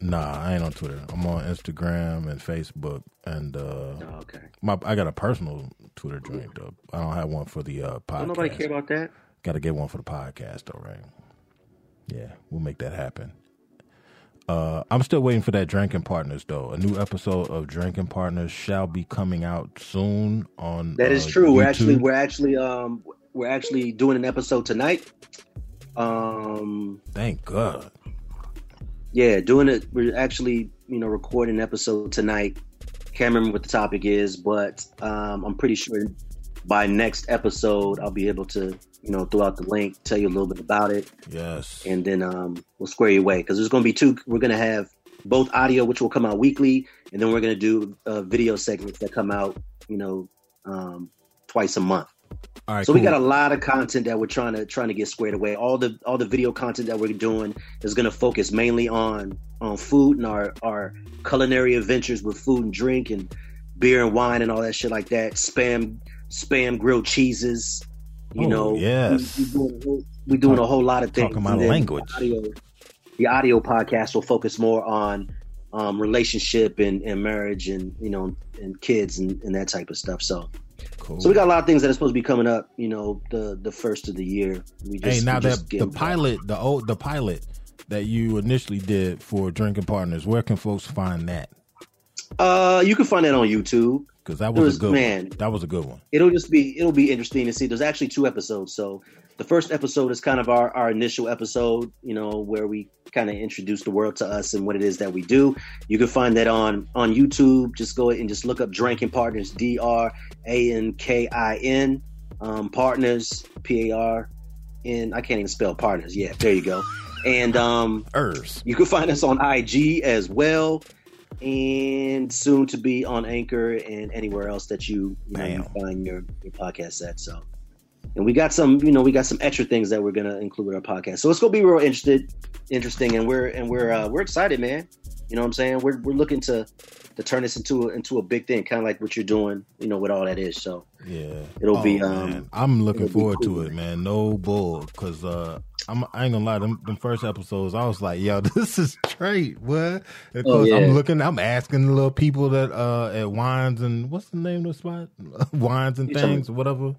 Nah, I ain't on Twitter. I'm on Instagram and Facebook and uh Oh, okay. my I got a personal Twitter joint though. I don't have one for the uh podcast. Don't nobody care about that. Got to get one for the podcast, though, right? Yeah, we'll make that happen. Uh, I'm still waiting for that Drinking Partners though. A new episode of Drinking Partners shall be coming out soon on. That is uh, true. We're actually we're actually um we're actually doing an episode tonight. Um Thank God. yeah, doing it we're actually, you know, recording an episode tonight. Can't remember what the topic is, but um I'm pretty sure by next episode I'll be able to, you know, throw out the link, tell you a little bit about it, Yes. and then um we'll square you away because there's going to be two. We're going to have both audio, which will come out weekly, and then we're going to do uh, video segments that come out, you know, um, twice a month. All right. so we got a lot of content that we're trying to trying to get squared away. All the all the video content that we're doing is going to focus mainly on on food and our our culinary adventures with food and drink and beer and wine and all that shit like that. Spam spam grilled cheeses. You Oh, know, yes. we, we doing, a whole- we doing a whole lot of things. Talking my language. The audio, the audio podcast will focus more on um, relationship and, and marriage and you know and kids and, and that type of stuff. So Cool. so we got a lot of things that are supposed to be coming up. You know, the the first of the year. We just, hey, now that the pilot, the old the pilot that you initially did for Drinking Partners, where can folks find that? Uh, you can find that on YouTube. Because that was, was- a good man. one. That was a good one. It'll just be it'll be interesting to see. There's actually two episodes. So the first episode is kind of our our initial episode. You know, where we kind of introduce the world to us and what it is that we do. You can find that on on YouTube. Just go ahead and just look up Drinking Partners. D R A N K I N. Um, partners. P A R N. I can't even spell partners. Yeah, there you go. And um, Ers. you can find us on IG as well, and soon to be on Anchor and anywhere else that you, you, know, you find your, your podcast at. So, and we got some, you know, we got some extra things that we're gonna include with our podcast. So it's gonna be real interested, interesting, and we're and we're uh, we're excited, man. You know what I'm saying? We're we're looking to to turn this into a, into a big thing, kind of like what you're doing, you know, with All That Ish. So Yeah, It'll be, Oh, um, man. I'm looking forward cool, to it, man. No bull, because uh, I'm. I ain't gonna lie. Them, them first episodes, I was like, "Yo, this is straight." What? Of Oh, yeah. I'm looking. I'm asking the little people that uh at wines and what's the name of the spot? wines and You things, whatever.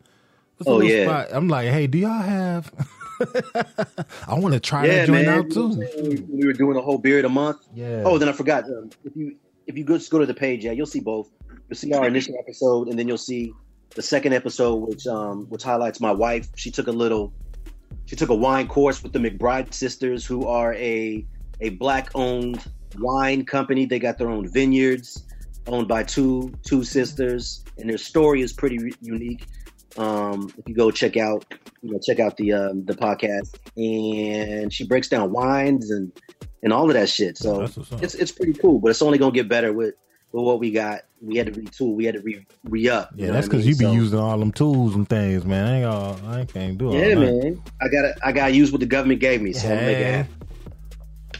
What's Oh, yeah. spot? I'm like, hey, do y'all have? I want to try yeah, that joint man. out You know what too. We, we were doing the whole beer of the month. Yeah. Oh, then I forgot. Um, if you if you go, just go to the page, yeah, you'll see both. You'll see our initial episode, and then you'll see the second episode, which um which highlights my wife. She took a little, she took a wine course with the McBride sisters, who are a a black owned wine company. They got their own vineyards, owned by two two sisters, and their story is pretty re- unique. Um, if you go check out, you know, check out the um, the podcast, and she breaks down wines and and all of that shit. So That's what's up. it's it's pretty cool, but it's only gonna get better with with what we got. We had to retool, we had to re re up. Yeah, that's because you be using all them tools and things, man. I ain't all, I can't do it. Yeah, man. I got to I got to use what the government gave me. So I'm making it happen.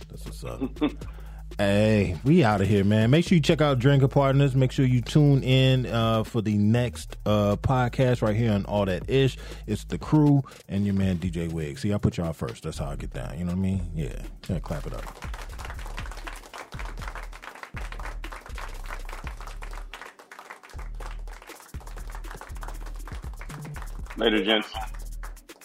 That's what's up. hey, we out of here, man. Make sure you check out Drinker Partners. Make sure you tune in uh, for the next uh, podcast right here on All That Ish. It's the crew and your man DJ Wig. See, I put y'all first. That's how I get down. You know what I mean? Yeah. Yeah, clap it up. Later, gents.